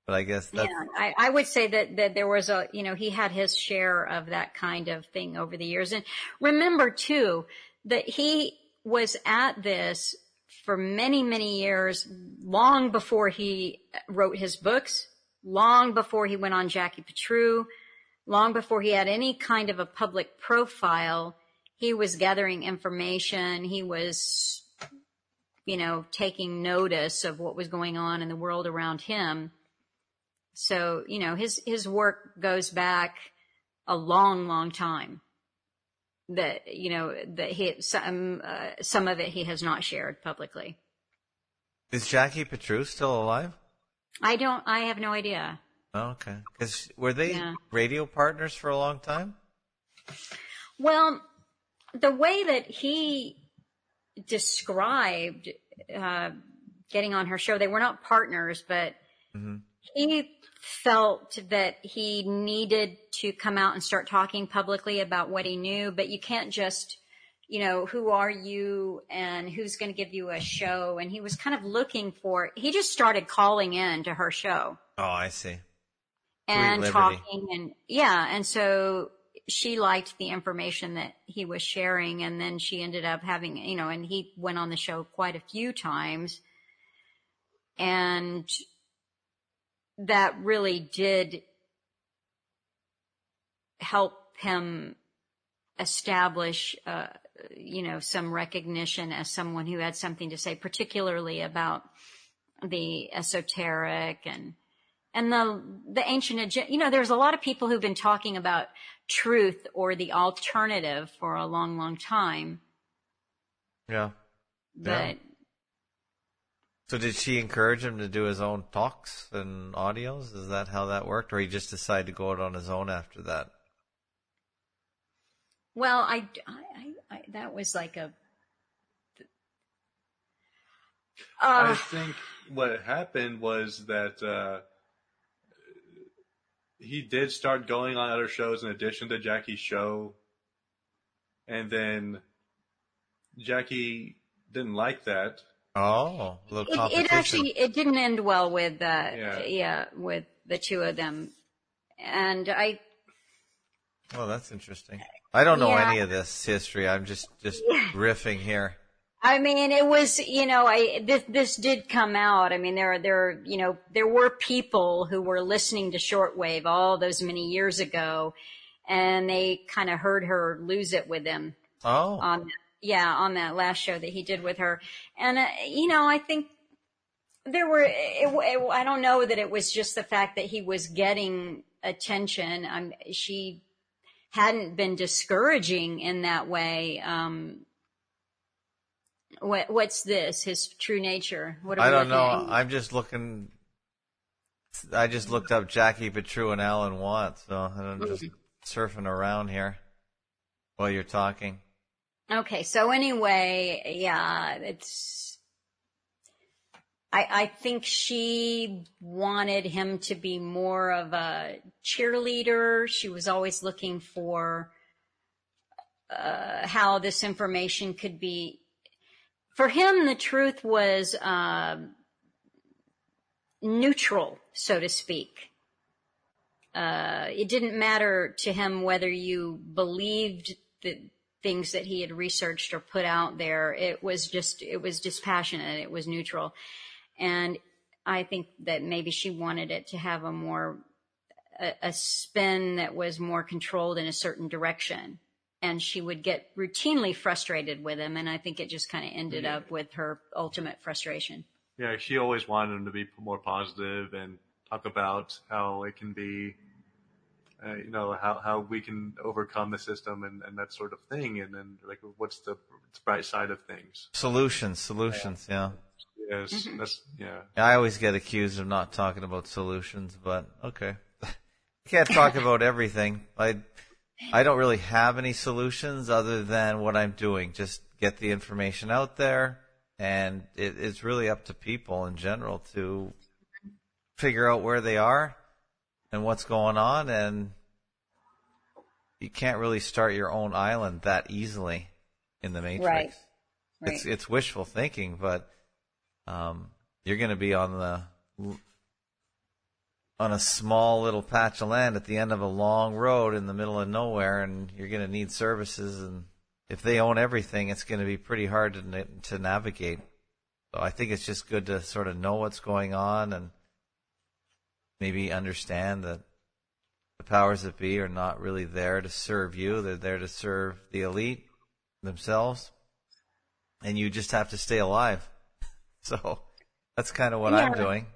But I guess that's... yeah, I, I would say that that there was a you know he had his share of that kind of thing over the years. And remember too that he was at this for many many years, long before he wrote his books, long before he went on Jackie Patru, long before he had any kind of a public profile. He was gathering information. He was you know, taking notice of what was going on in the world around him. So, you know, his, his work goes back a long, long time that, you know, that he, some, uh, some of it he has not shared publicly. Is Jackie Patru still alive? I don't, I have no idea. Oh, okay. Cause were they Yeah. radio partners for a long time? Well, the way that he described uh, getting on her show, they were not partners, but Mhm. he felt that he needed to come out and start talking publicly about what he knew. But you can't just, you know, who are you and who's going to give you a show? And he was kind of looking for. He just started calling in to her show Oh, I see. and talking and yeah and so she liked the information that he was sharing and then she ended up having you know and he went on the show quite a few times and that really did help him establish uh, you know some recognition as someone who had something to say particularly about the esoteric and and the the ancient you know there's a lot of people who've been talking about truth or the alternative for a long long time Yeah. but Yeah. So did she encourage him to do his own talks and audios? Is that how that worked, or he just decided to go out on his own after that? well I, I, I that was like a I uh, think what happened was that uh, he did start going on other shows in addition to Jackie's show, and then Jackie didn't like that. Oh, a little it, it actually it didn't end well with uh Yeah. yeah with the two of them and I Oh, that's interesting. I don't know Yeah. any of this history. I'm just just riffing here. I mean, it was, you know, I, this, this did come out. I mean, there, there, you know, there were people who were listening to shortwave all those many years ago and they kind of heard her lose it with him Oh, on, yeah, on that last show that he did with her. And, uh, you know, I think there were, it, it, I don't know that it was just the fact that he was getting attention. Um, she hadn't been discouraging in that way. Um, what, what's this? His true nature? What I don't know. At? I'm just looking. I just looked up Jackie Patru and Alan Watts, so I'm just mm-hmm. surfing around here while you're talking. Okay, so anyway, yeah, it's. I, I think she wanted him to be more of a cheerleader. She was always looking for uh, how this information could be. For him, the truth was uh, neutral, so to speak. Uh, it didn't matter to him whether you believed the things that he had researched or put out there. It was just, it was dispassionate. It was neutral. And I think that maybe she wanted it to have a more, a, a spin that was more controlled in a certain direction. And she would get routinely frustrated with him. And I think it just kind of ended yeah. up with her ultimate frustration. Yeah, she always wanted him to be more positive and talk about how it can be uh, you know how how we can overcome the system and, and that sort of thing. And then like what's the bright side of things? Solutions solutions yeah, yeah. yes mm-hmm. that's yeah. I always get accused of not talking about solutions but okay. You can't talk about everything. I i don't really have any solutions other than what i'm doing. Just get the information out there and it, it's really up to people in general to figure out where they are and what's going on and you can't really start your own island that easily in the matrix. Right. right. It's it's wishful thinking, but um, you're going to be on the on a small little patch of land at the end of a long road in the middle of nowhere, and you're going to need services. And if they own everything, it's going to be pretty hard to to navigate. So I think it's just good to sort of know what's going on and maybe understand that the powers that be are not really there to serve you. They're there to serve the elite themselves. And you just have to stay alive. So that's kind of what yeah. I'm doing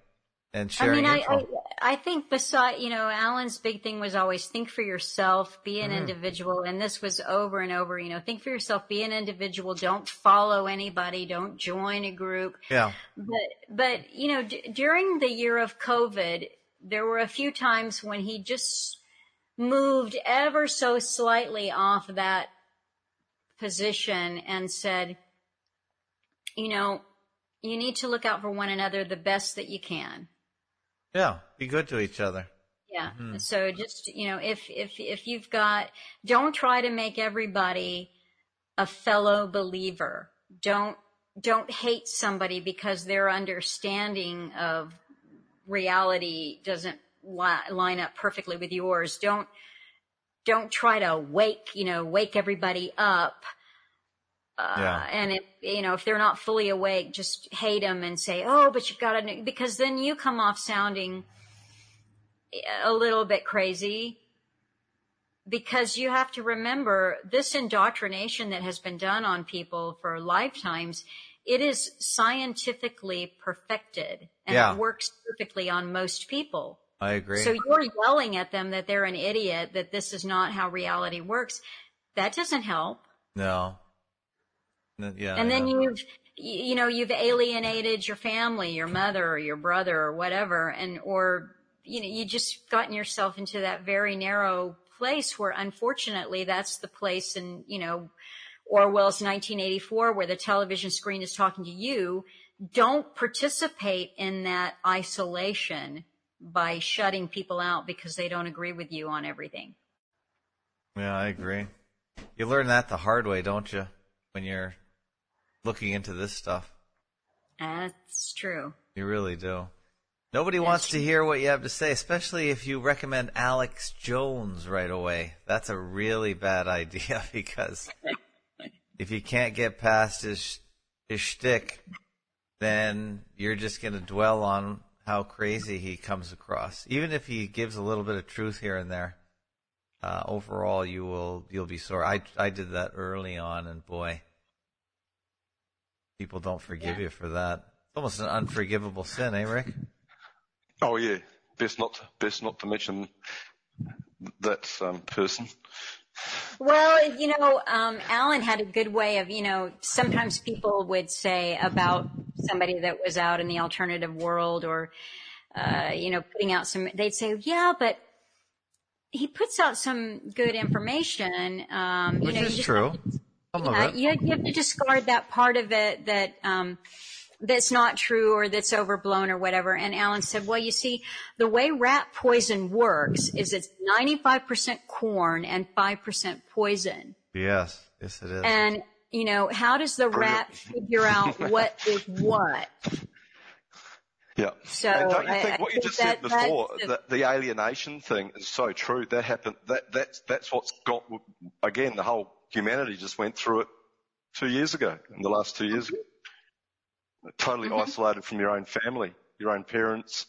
and sharing I mean. I, I, I think beside, you know, Alan's big thing was always think for yourself, be an mm. individual. And this was over and over, you know, think for yourself, be an individual. Don't follow anybody. Don't join a group. Yeah. But, but, you know, d- during the year of COVID, there were a few times when he just moved ever so slightly off that position and said, you know, you need to look out for one another the best that you can. Yeah, be good to each other. Yeah. Mm-hmm. So just, you know, if if if you've got don't try to make everybody a fellow believer. Don't don't hate somebody because their understanding of reality doesn't li- line up perfectly with yours. Don't don't try to wake you know wake everybody up. Uh, yeah. And if you know if they're not fully awake, just hate them and say, "Oh, but you've got to," because then you come off sounding a little bit crazy. Because you have to remember this indoctrination that has been done on people for lifetimes it is scientifically perfected and yeah. it works perfectly on most people. I agree. So you're yelling at them that they're an idiot, that this is not how reality works. That doesn't help. No. Yeah. And then you've, you know, you've alienated your family, your mother or your brother or whatever, and, or, you know, you just gotten yourself into that very narrow place where unfortunately that's the place and, you know, Orwell's 1984 where the television screen is talking to you, don't participate in that isolation by shutting people out because they don't agree with you on everything. Yeah, I agree. You learn that the hard way, don't you? When you're looking into this stuff. That's true. You really do. Nobody That's wants true. to hear what you have to say, especially if you recommend Alex Jones right away. That's a really bad idea because if you can't get past his his shtick, then you're just going to dwell on how crazy he comes across. Even if he gives a little bit of truth here and there, uh, overall you will you'll be sore. I I did that early on, and boy, people don't forgive yeah. you for that. It's almost an unforgivable sin, eh, Rick? Oh yeah, best not best not to mention that um, person. Well, you know, um, Alan had a good way of, you know, sometimes people would say about somebody that was out in the alternative world or, uh, you know, putting out some, they'd say, yeah, but he puts out some good information. Um, Which you know, is you true. have Some yeah, of it. you, you have to discard that part of it that um, that's not true or that's overblown or whatever. And Alan said, "Well, you see, the way rat poison works is it's ninety five percent corn and five percent poison. Yes. Yes, it is. And you know, how does the rat figure out what is what? Yeah. So and don't you think I what you think just that- said before, that's the- that the alienation thing is so true. That happened. That that's that's what's got again. The whole humanity just went through it two years ago. In the last two years, totally Mm-hmm. isolated from your own family, your own parents.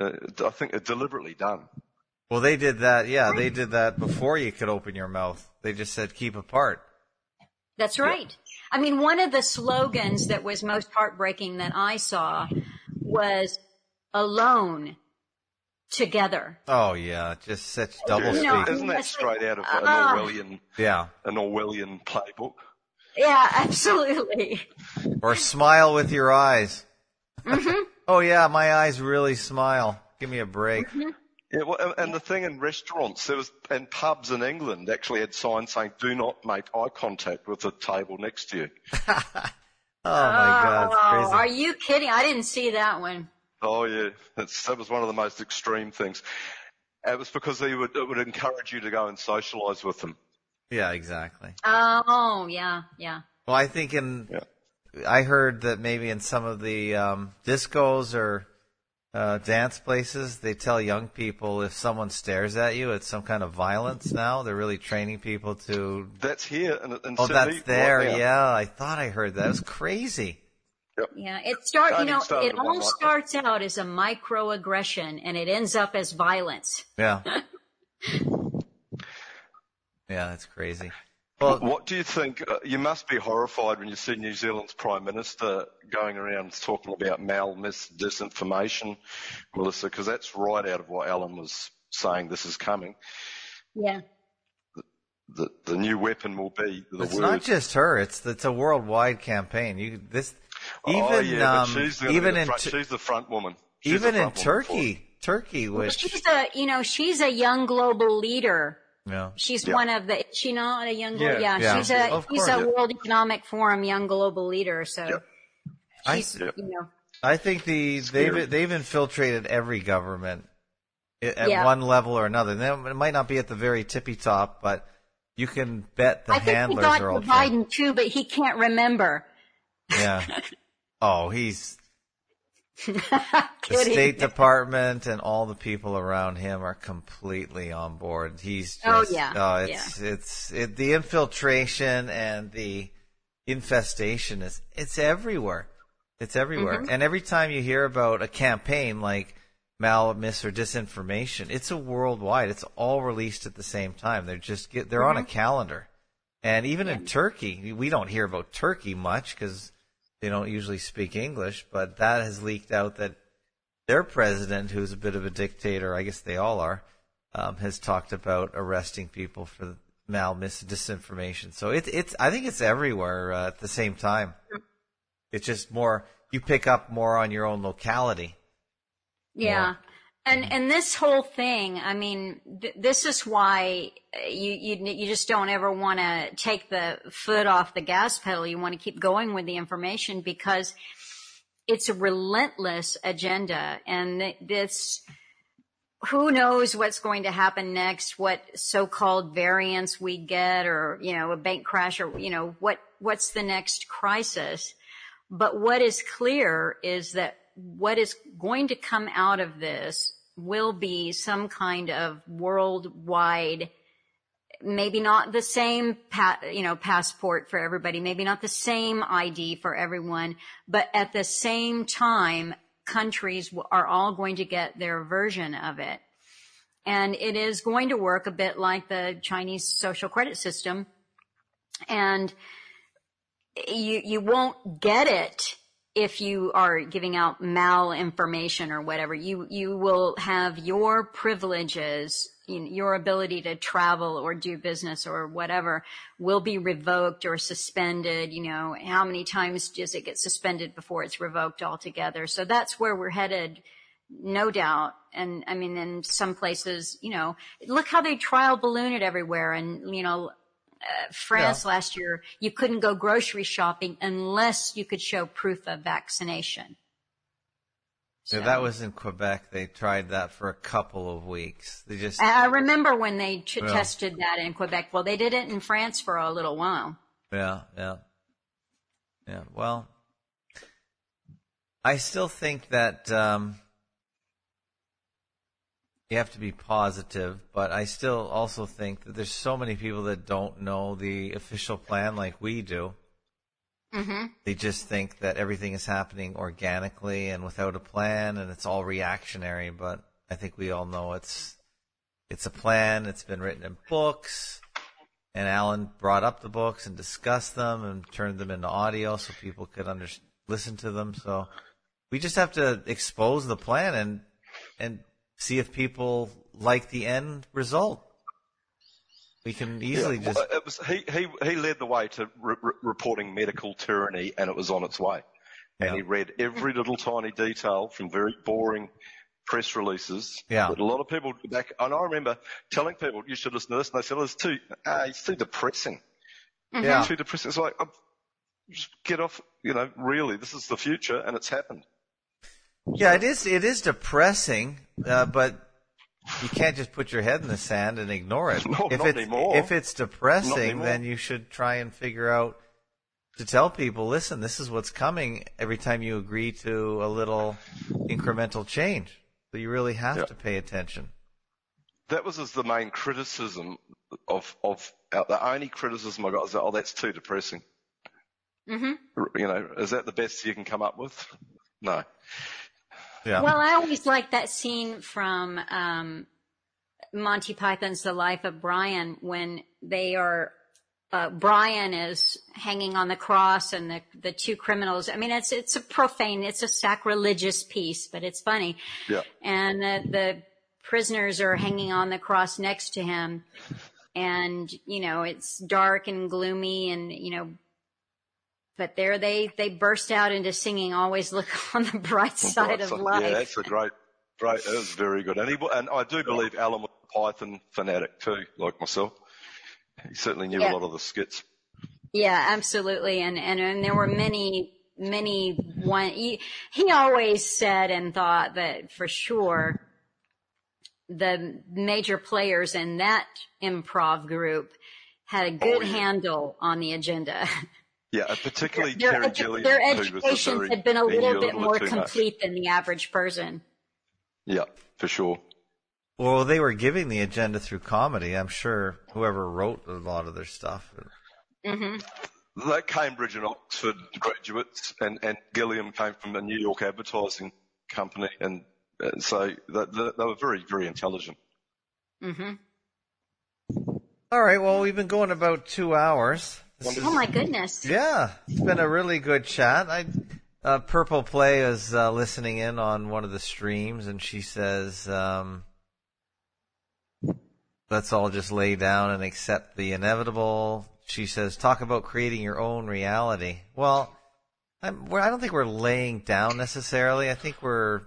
Uh, I think it's deliberately done. well, they did that. Yeah, they did that before you could open your mouth. They just said keep apart. That's right. I mean, one of the slogans that was most heartbreaking that I saw was alone together. Oh yeah, just such double You speak. Isn't that straight out of an Ah. Orwellian Yeah. an Orwellian playbook? Yeah, absolutely. Or smile with your eyes. Mm-hmm. oh yeah, my eyes really smile. Give me a break. Yeah, well, and- and the thing in restaurants, there was, and pubs in England actually had signs saying, "Do not make eye contact with the table next to you." Oh my god, it's Oh, crazy. are you kidding? I didn't see that one. Oh yeah, That's, that was one of the most extreme things. It was because they would, it would encourage you to go and socialise with them. Yeah, exactly. Oh, yeah, yeah. Well, I think in Yeah. I heard that maybe in some of the um, discos or uh, dance places, they tell young people if someone stares at you, it's some kind of violence. Now they're really training people to. That's here, and, and Oh, that's right there. now. yeah, I thought I heard that. It was crazy. Yeah, it start. You know, it all like that. starts out as a microaggression, and it ends up as violence. Yeah. yeah, that's crazy. Well, What do you think? Uh, you must be horrified when you see New Zealand's Prime Minister going around talking about mal mis disinformation, Melissa, because that's right out of what Alan was saying. This is coming. Yeah. The, the new weapon will be the it's word. not just her. It's it's a worldwide campaign. You this even oh, yeah, um, she's gonna even the in front, Tu- she's the front woman. She's even the in woman. Turkey, Turkey, which She's a, you know, she's a young global leader. Yeah. She's Yeah. one of the. is She not a young. Global, Yeah. yeah, Yeah. she's a. Of she's course. a Yeah. World Economic Forum young global leader. So Yep. I, she's, you know, I think the they've they've infiltrated every government at Yeah. one level or another. Now, It might not be at the very tippy top, but you can bet the I think he got are to all trained. Biden too, but he can't remember. Yeah. Oh, he's the State Department and all the people around him are completely on board. He's just, Oh, yeah. oh, it's, it's, it, the infiltration and the infestation is, it's everywhere. It's everywhere. Mm-hmm. And every time you hear about a campaign like mal, mis, or disinformation, it's a worldwide. It's all released at the same time. They're just get, they're on a Mm-hmm. calendar. And even in Turkey, we don't hear about Turkey much because they don't usually speak English, but that has leaked out that their president, who's a bit of a dictator, I guess they all are, um, has talked about arresting people for mal, mis, disinformation. So it's it's I think it's everywhere uh, at the same time. It's just more you pick up more on your own locality. Yeah. And and this whole thing, I mean, th- this is why uh, you you you just don't ever want to take the foot off the gas pedal. You want to keep going with the information because it's a relentless agenda, and th- this who knows what's going to happen next, what so-called variants we get, or you know, a bank crash, or you know, what what's the next crisis. But what is clear is that what is going to come out of this will be some kind of worldwide, maybe not the same, you know, passport for everybody, maybe not the same ID for everyone, but at the same time, countries are all going to get their version of it. And it is going to work a bit like the Chinese social credit system. And you you won't get it if you are giving out malinformation or whatever. You you will have your privileges your ability to travel or do business or whatever will be revoked or suspended. You know, how many times does it get suspended before it's revoked altogether? So that's where we're headed, no doubt. And I mean, in some places, you know, look how they trial balloon it everywhere. And, you know, uh, France yeah. last year, you couldn't go grocery shopping unless you could show proof of vaccination. So. Yeah, that was in Quebec. They tried that for a couple of weeks. They just. I remember when they ch- tested that in Quebec. Well, they did it in France for a little while. Yeah, yeah, yeah. Well, I still think that um, you have to be positive, but I still also think that there's so many people that don't know the official plan like we do. Mm-hmm. They just think that everything is happening organically and without a plan, and it's all reactionary. But I think we all know it's it's a plan. It's been written in books, and Alan brought up the books and discussed them and turned them into audio so people could under, listen to them. So we just have to expose the plan and and see if people like the end result. We can easily yeah, just. Well, it was, he, he, he led the way to re- re- reporting medical tyranny, and it was on its way. And he read every little tiny detail from very boring press releases. Yeah. But a lot of people back, and I remember telling people, you should listen to this, and they said, oh, it's too, uh, it's too depressing. Mm-hmm. Yeah. It's too depressing. It's like, just get off, you know, really, this is the future, and it's happened. Yeah, it is, it is depressing, uh, but you can't just put your head in the sand and ignore it. No, if not it's, anymore. If it's depressing, then you should try and figure out to tell people, listen, this is what's coming every time you agree to a little incremental change. So you really have yeah. to pay attention. That was the main criticism of, of uh, the only criticism I got was, oh, that's too depressing. Mm-hmm. You know, is that the best you can come up with? No. Yeah. Well, I always like that scene from um, Monty Python's The Life of Brian when they are uh, Brian is hanging on the cross and the the two criminals. I mean, it's it's a profane, it's a sacrilegious piece, but it's funny. Yeah. And the, the prisoners are hanging on the cross next to him, and you know it's dark and gloomy, and you know but there they they burst out into singing always look on the bright side of life yeah that's a great great it was very good. And he and i do believe alan was a python fanatic too like myself. He certainly knew yeah. a lot of the skits. Yeah absolutely. And and, and there were many many one he, he always said and thought that for sure the major players in that improv group had a oh, good oh, yeah. handle on the agenda Yeah, particularly their, Terry Gilliam. Their educations had been a little bit more complete than the average person. Yeah, for sure. Well, they were giving the agenda through comedy. I'm sure whoever wrote a lot of their stuff. Mm-hmm. They Cambridge and Oxford graduates, and, and Gilliam came from a New York advertising company, and, and so they, they, were very, very intelligent. Mm-hmm. All right. Well, we've been going about two hours. Oh my goodness. Yeah, it's been a really good chat. I, uh, Purple Play is uh, listening in on one of the streams, and she says, um, "Let's all just lay down and accept the inevitable." She says, "Talk about creating your own reality." Well, I'm, I don't think we're laying down necessarily. I think we're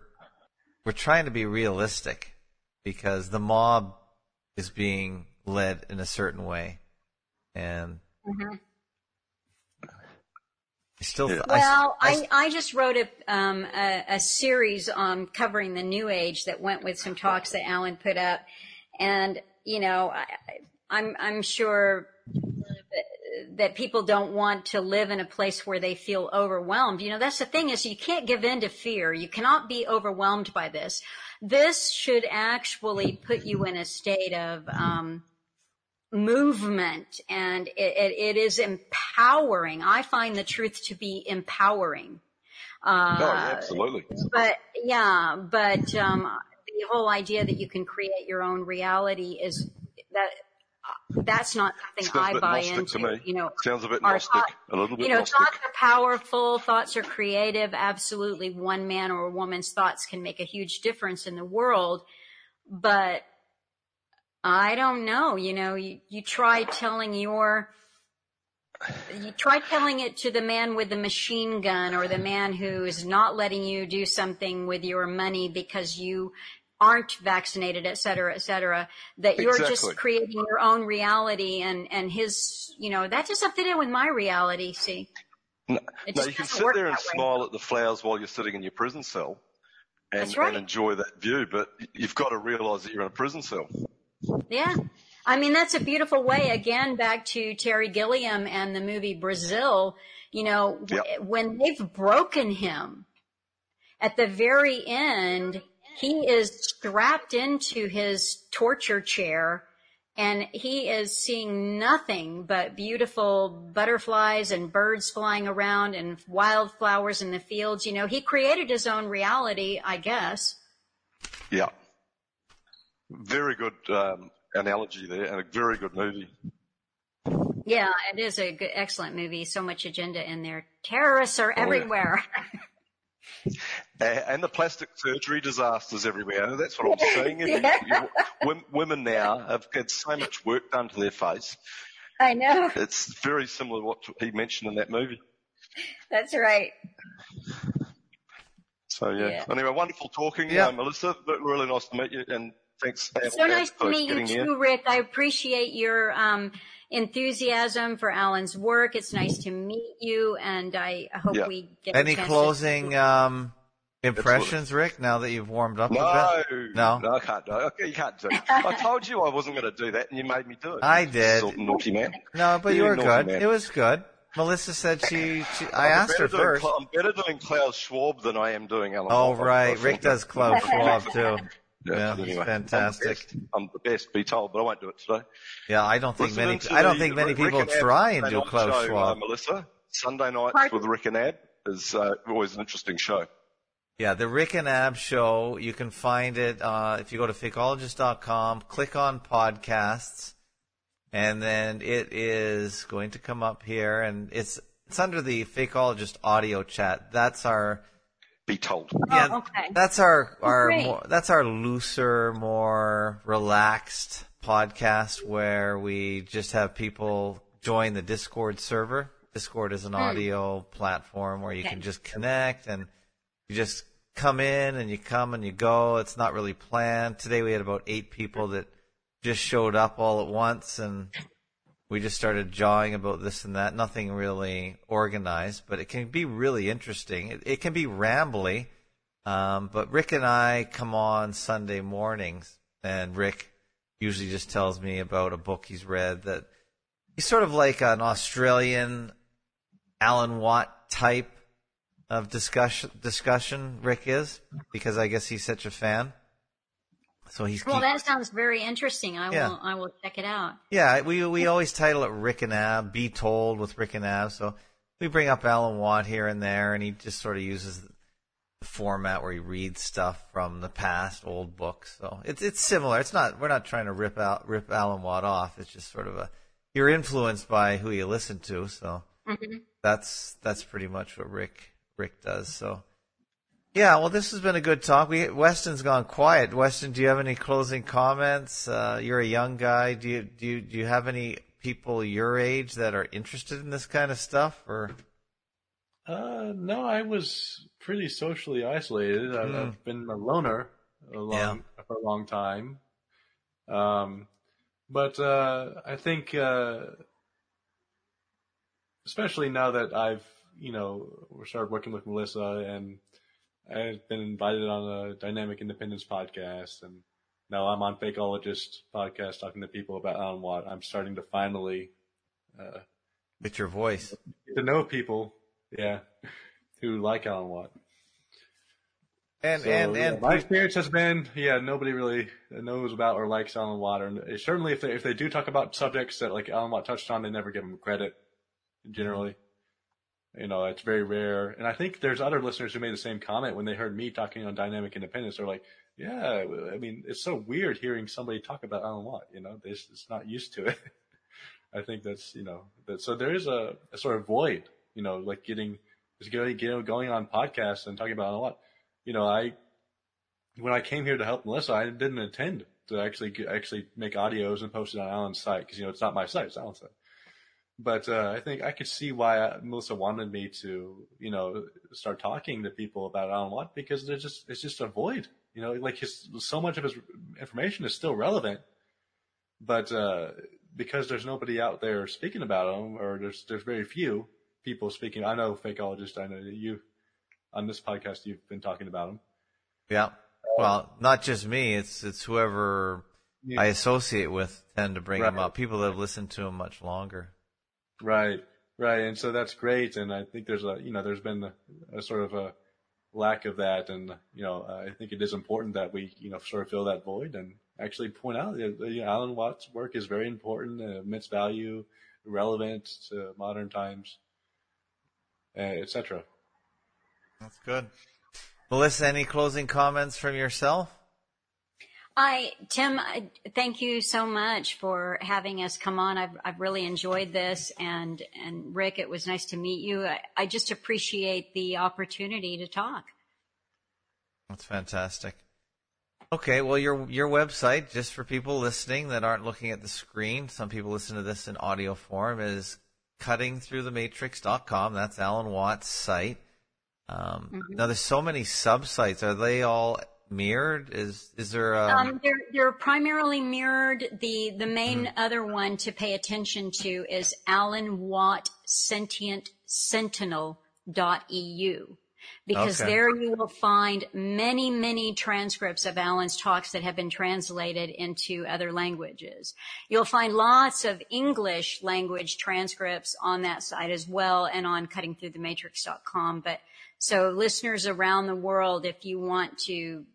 we're trying to be realistic because the mob is being led in a certain way, and Mm-hmm. Still, well, I, I, I, just wrote a, um, a, a series um, covering the New Age that went with some talks that Alan put up, and you know, I, I'm I'm sure that people don't want to live in a place where they feel overwhelmed. You know, that's the thing is you can't give in to fear. You cannot be overwhelmed by this. This should actually put you in a state of um, movement and it, it, it is empowering. I find the truth to be empowering. Uh, no, absolutely. But yeah, but um, the whole idea that you can create your own reality is that uh, that's not something I buy into. You know, sounds a bit gnostic, thought, a little bit. You know, gnostic. thoughts are powerful. Thoughts are creative. Absolutely, one man or a woman's thoughts can make a huge difference in the world. But I don't know. You know, you, you try telling your, you try telling it to the man with the machine gun or the man who is not letting you do something with your money because you aren't vaccinated, et cetera, et cetera, that you're Exactly. just creating your own reality and, and his, you know, that doesn't fit in with my reality, see? No, no, you can sit there and way. smile at the flowers while you're sitting in your prison cell and, right. and enjoy that view, but you've got to realise that you're in a prison cell. Yeah. I mean, that's a beautiful way. Again, back to Terry Gilliam and the movie Brazil, you know, w- Yep. when they've broken him at the very end, he is strapped into his torture chair and he is seeing nothing but beautiful butterflies and birds flying around and wildflowers in the fields. You know, he created his own reality, I guess. Yeah. Very good um, analogy there and a very good movie. Yeah, it is a good, excellent movie. So much agenda in there. Terrorists are Oh, everywhere. A- And the plastic surgery disasters everywhere. That's what I'm saying. You- you- women now have had so much work done to their face. I know. It's very similar to what he mentioned in that movie. That's right. So yeah. Yeah. Anyway, wonderful talking, Yeah. uh, Melissa. But Really nice to meet you, and thanks. So nice to meet you getting here. too, Rick. I appreciate your um, enthusiasm for Alan's work. It's nice to meet you, and I hope Yeah. we get Any chance to- closing um, impressions, Rick? Now that you've warmed up a No, bit. No? no, I can't do it. Okay, you can't do it. I told you I wasn't going to do that, and you made me do it. I did. sort of naughty man. No, but you You're were good. man. It was good. Melissa said she. she I I'm asked her better doing first. Cla- I'm better doing Klaus Schwab than I am doing Alan. Oh Walker, right. Rick does Klaus Schwab too. Yeah, Yeah, anyway, fantastic. I'm the, best, I'm the best, be told, but I won't do it today. Yeah, I don't think Listen many. I don't the think many Rick people and try and do night Klaus show, Schwab. Uh, Melissa, Sunday nights Pardon? with Rick and Ab is uh, always an interesting show. Yeah, the Rick and Ab show, you can find it uh, if you go to fakeologist.com, click on podcasts, and then it is going to come up here, and it's it's under the Fakeologist audio chat. That's our Be told. yeah, Oh, okay. that's our our Great. more, that's our looser, more relaxed podcast where we just have people join the Discord server. Discord is an hmm. audio platform where you. Okay. can just connect and you just come in and you come and you go. It's not really planned. Today we had about eight people that just showed up all at once and we just started jawing about this and that. Nothing really organized, but it can be really interesting. It, it can be rambly. Um, but Rick and I come on Sunday mornings and Rick usually just tells me about a book he's read that he's sort of like an Australian Alan Watt type of discussion discussion Rick is because I guess he's such a fan. So he's Well, keep- that sounds very interesting. I Yeah. will. I will check it out. yeah, we we always title it Rick and Ab, Be Told with Rick and Ab. So we bring up Alan Watt here and there, and he just sort of uses the format where he reads stuff from the past, old books. So it's it's similar. It's not we're not trying to rip out rip Alan Watt off. It's just sort of a you're influenced by who you listen to. So mm-hmm. that's that's pretty much what Rick Rick does. So. Yeah, well, this has been a good talk. We Weston's gone quiet. Weston, do you have any closing comments? Uh, you're a young guy. Do you do you, do you have any people your age that are interested in this kind of stuff? Or Uh, no, I was pretty socially isolated. I've, I've been a loner a long, for a long time. Um, but uh, I think, uh, especially now that I've, you know, started working with Melissa and I've been invited on a Dynamic Independence podcast, and now I'm on Fakeologist podcast talking to people about Alan Watt. I'm starting to finally uh, with your voice? to know people, yeah, who like Alan Watt. And So, and yeah, and my experience has been, yeah, nobody really knows about or likes Alan Watt, and certainly if they if they do talk about subjects that like Alan Watt touched on, they never give him credit. Generally, you know, it's very rare. And I think there's other listeners who made the same comment when they heard me talking on dynamic independence. They're like, yeah, I mean, it's so weird hearing somebody talk about Alan Watt. You know, they're just not used to it. I think that's you know that so there is a, a sort of void. You know, like getting just going you know, going on podcasts and talking about Alan Watt you know, I when I came here to help Melissa, I didn't intend to actually actually make audios and post it on Alan's site because you know it's not my site, it's Alan's site. But uh, I think I could see why Melissa wanted me to, you know, start talking to people about Alan Watt because there's just it's just a void. You know, like his so much of his information is still relevant, but uh, because there's nobody out there speaking about him, or there's there's very few people speaking. I know fakeologist. I know you on this podcast. You've been talking about him. Yeah. Well, not just me. It's it's whoever yeah. I associate with tend to bring right. him up. People that have listened to him much longer. Right. Right. And so that's great. And I think there's a you know there's been a, a sort of a lack of that. And, you know, I think it is important that we, you know, sort of fill that void and actually point out that you know, Alan Watt's work is very important, uh, immense value, relevant to modern times, uh, etc. That's good. Melissa, any closing comments from yourself? I, Tim, I, thank you so much for having us come on. I've, I've really enjoyed this and, and Rick, it was nice to meet you. I, I just appreciate the opportunity to talk. That's fantastic. Okay, well, your your website, just for people listening that aren't looking at the screen, some people listen to this in audio form, is cuttingthroughthematrix.com. That's Alan Watt's site. Um, mm-hmm. Now, there's so many sub sites. Are they all mirrored? Is is there? Um... Um, they're they're primarily mirrored. The the main mm-hmm. other one to pay attention to is Alan Watt Sentient Sentinel dot eu because okay. there you will find many, many transcripts of Alan's talks that have been translated into other languages. You'll find lots of English language transcripts on that site as well and on cuttingthroughthematrix.com. But so listeners around the world, if you want to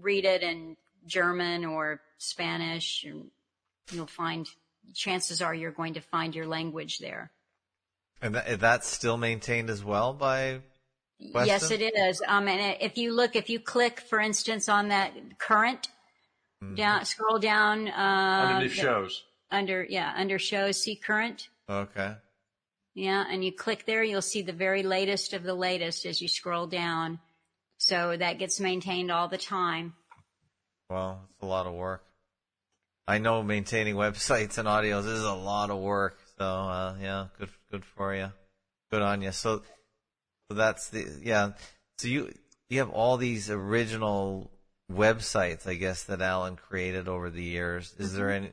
read it in German or Spanish, and you'll find chances are you're going to find your language there. And that, that's still maintained as well by Weston? Yes, it is. Um, and if you look, if you click, for instance, on that current, mm-hmm. down, scroll down, uh, underneath shows. Under, yeah, under shows, see current. Okay. Yeah, and you click there, you'll see the very latest of the latest as you scroll down. So that gets maintained all the time. Well, it's a lot of work. I know maintaining websites and audios is a lot of work. So, uh, yeah, good, good for you. Good on you. So, so that's the yeah. So you you have all these original websites, I guess, that Alan created over the years. Is there mm-hmm. any?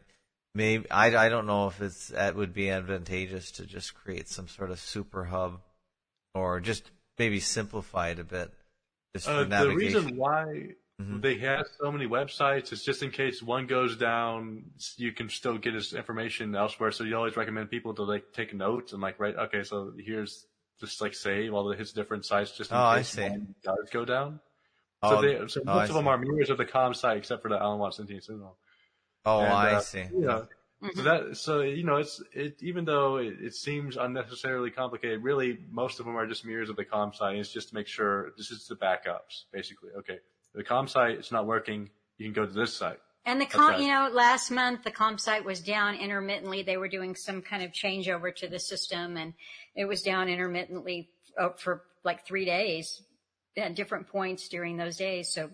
Maybe I, I don't know if it's that would be advantageous to just create some sort of super hub, or just maybe simplify it a bit. Just uh, the reason why mm-hmm. they have so many websites is just in case one goes down, you can still get his information elsewhere. So you always recommend people to like take notes and like write. Okay, so here's just like save all his different sites just in oh, case one does go down. Oh, so, they, so oh, most of them are mirrors of the com site except for the Alan Watt Sentinel. Oh, and, I uh, see. Yeah. So that so you know it's it even though it, it, seems unnecessarily complicated, really most of them are just mirrors of the com site. It's just to make sure this is the backups basically. Okay, the com site it's not working. You can go to this site. And the com, you know, last month the com site was down intermittently. They were doing some kind of changeover to the system, and it was down intermittently uh, for like three days at different points during those days. So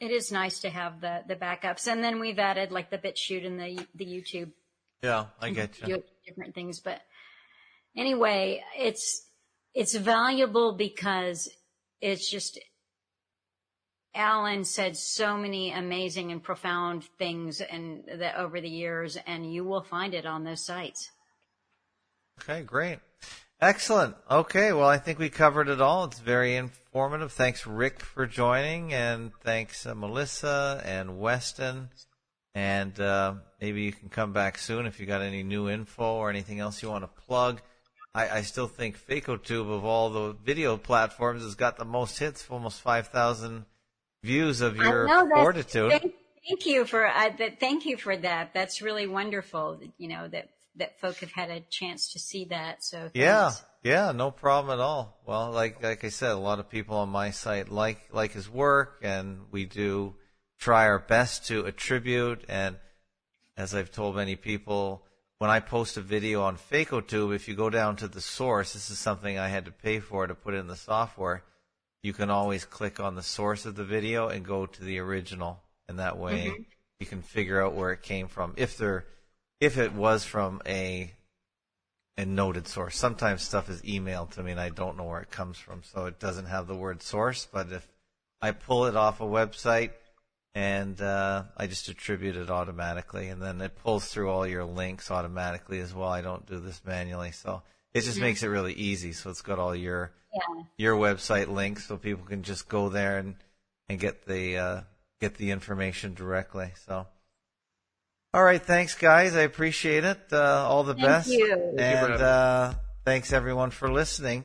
it is nice to have the the backups, and then we've added like the BitChute and the the YouTube. Yeah, I get you. Different things, but anyway, it's it's valuable because it's just Alan said so many amazing and profound things and that over the years, and you will find it on those sites. Okay, great. Excellent. Okay, well, I think we covered it all. It's very informative. Thanks, Rick, for joining, and thanks, uh, Melissa and Weston. And uh, maybe you can come back soon if you got any new info or anything else you want to plug. I, I still think FacoTube of all the video platforms has got the most hits, almost five thousand views of your fortitude. Thank, thank, you for uh, that. Thank you for that. That's really wonderful. You know that that folk have had a chance to see that. So thanks. yeah, yeah, no problem at all. Well, like like I said, a lot of people on my site like like his work, and we do try our best to attribute. And as I've told many people, when I post a video on FacoTube, if you go down to the source, this is something I had to pay for to put in the software you can always click on the source of the video and go to the original. And that way mm-hmm. you can figure out where it came from if there if it was from a a noted source. Sometimes stuff is emailed to me and I don't know where it comes from, so it doesn't have the word source. But if I pull it off a website and uh, I just attribute it automatically, and then it pulls through all your links automatically as well. I don't do this manually, so it just mm-hmm. makes it really easy. So it's got all your yeah. your website links, so people can just go there and and get the uh, get the information directly. So. All right, thanks, guys. I appreciate it. Uh, all the Thank best. You. And uh, thanks everyone for listening.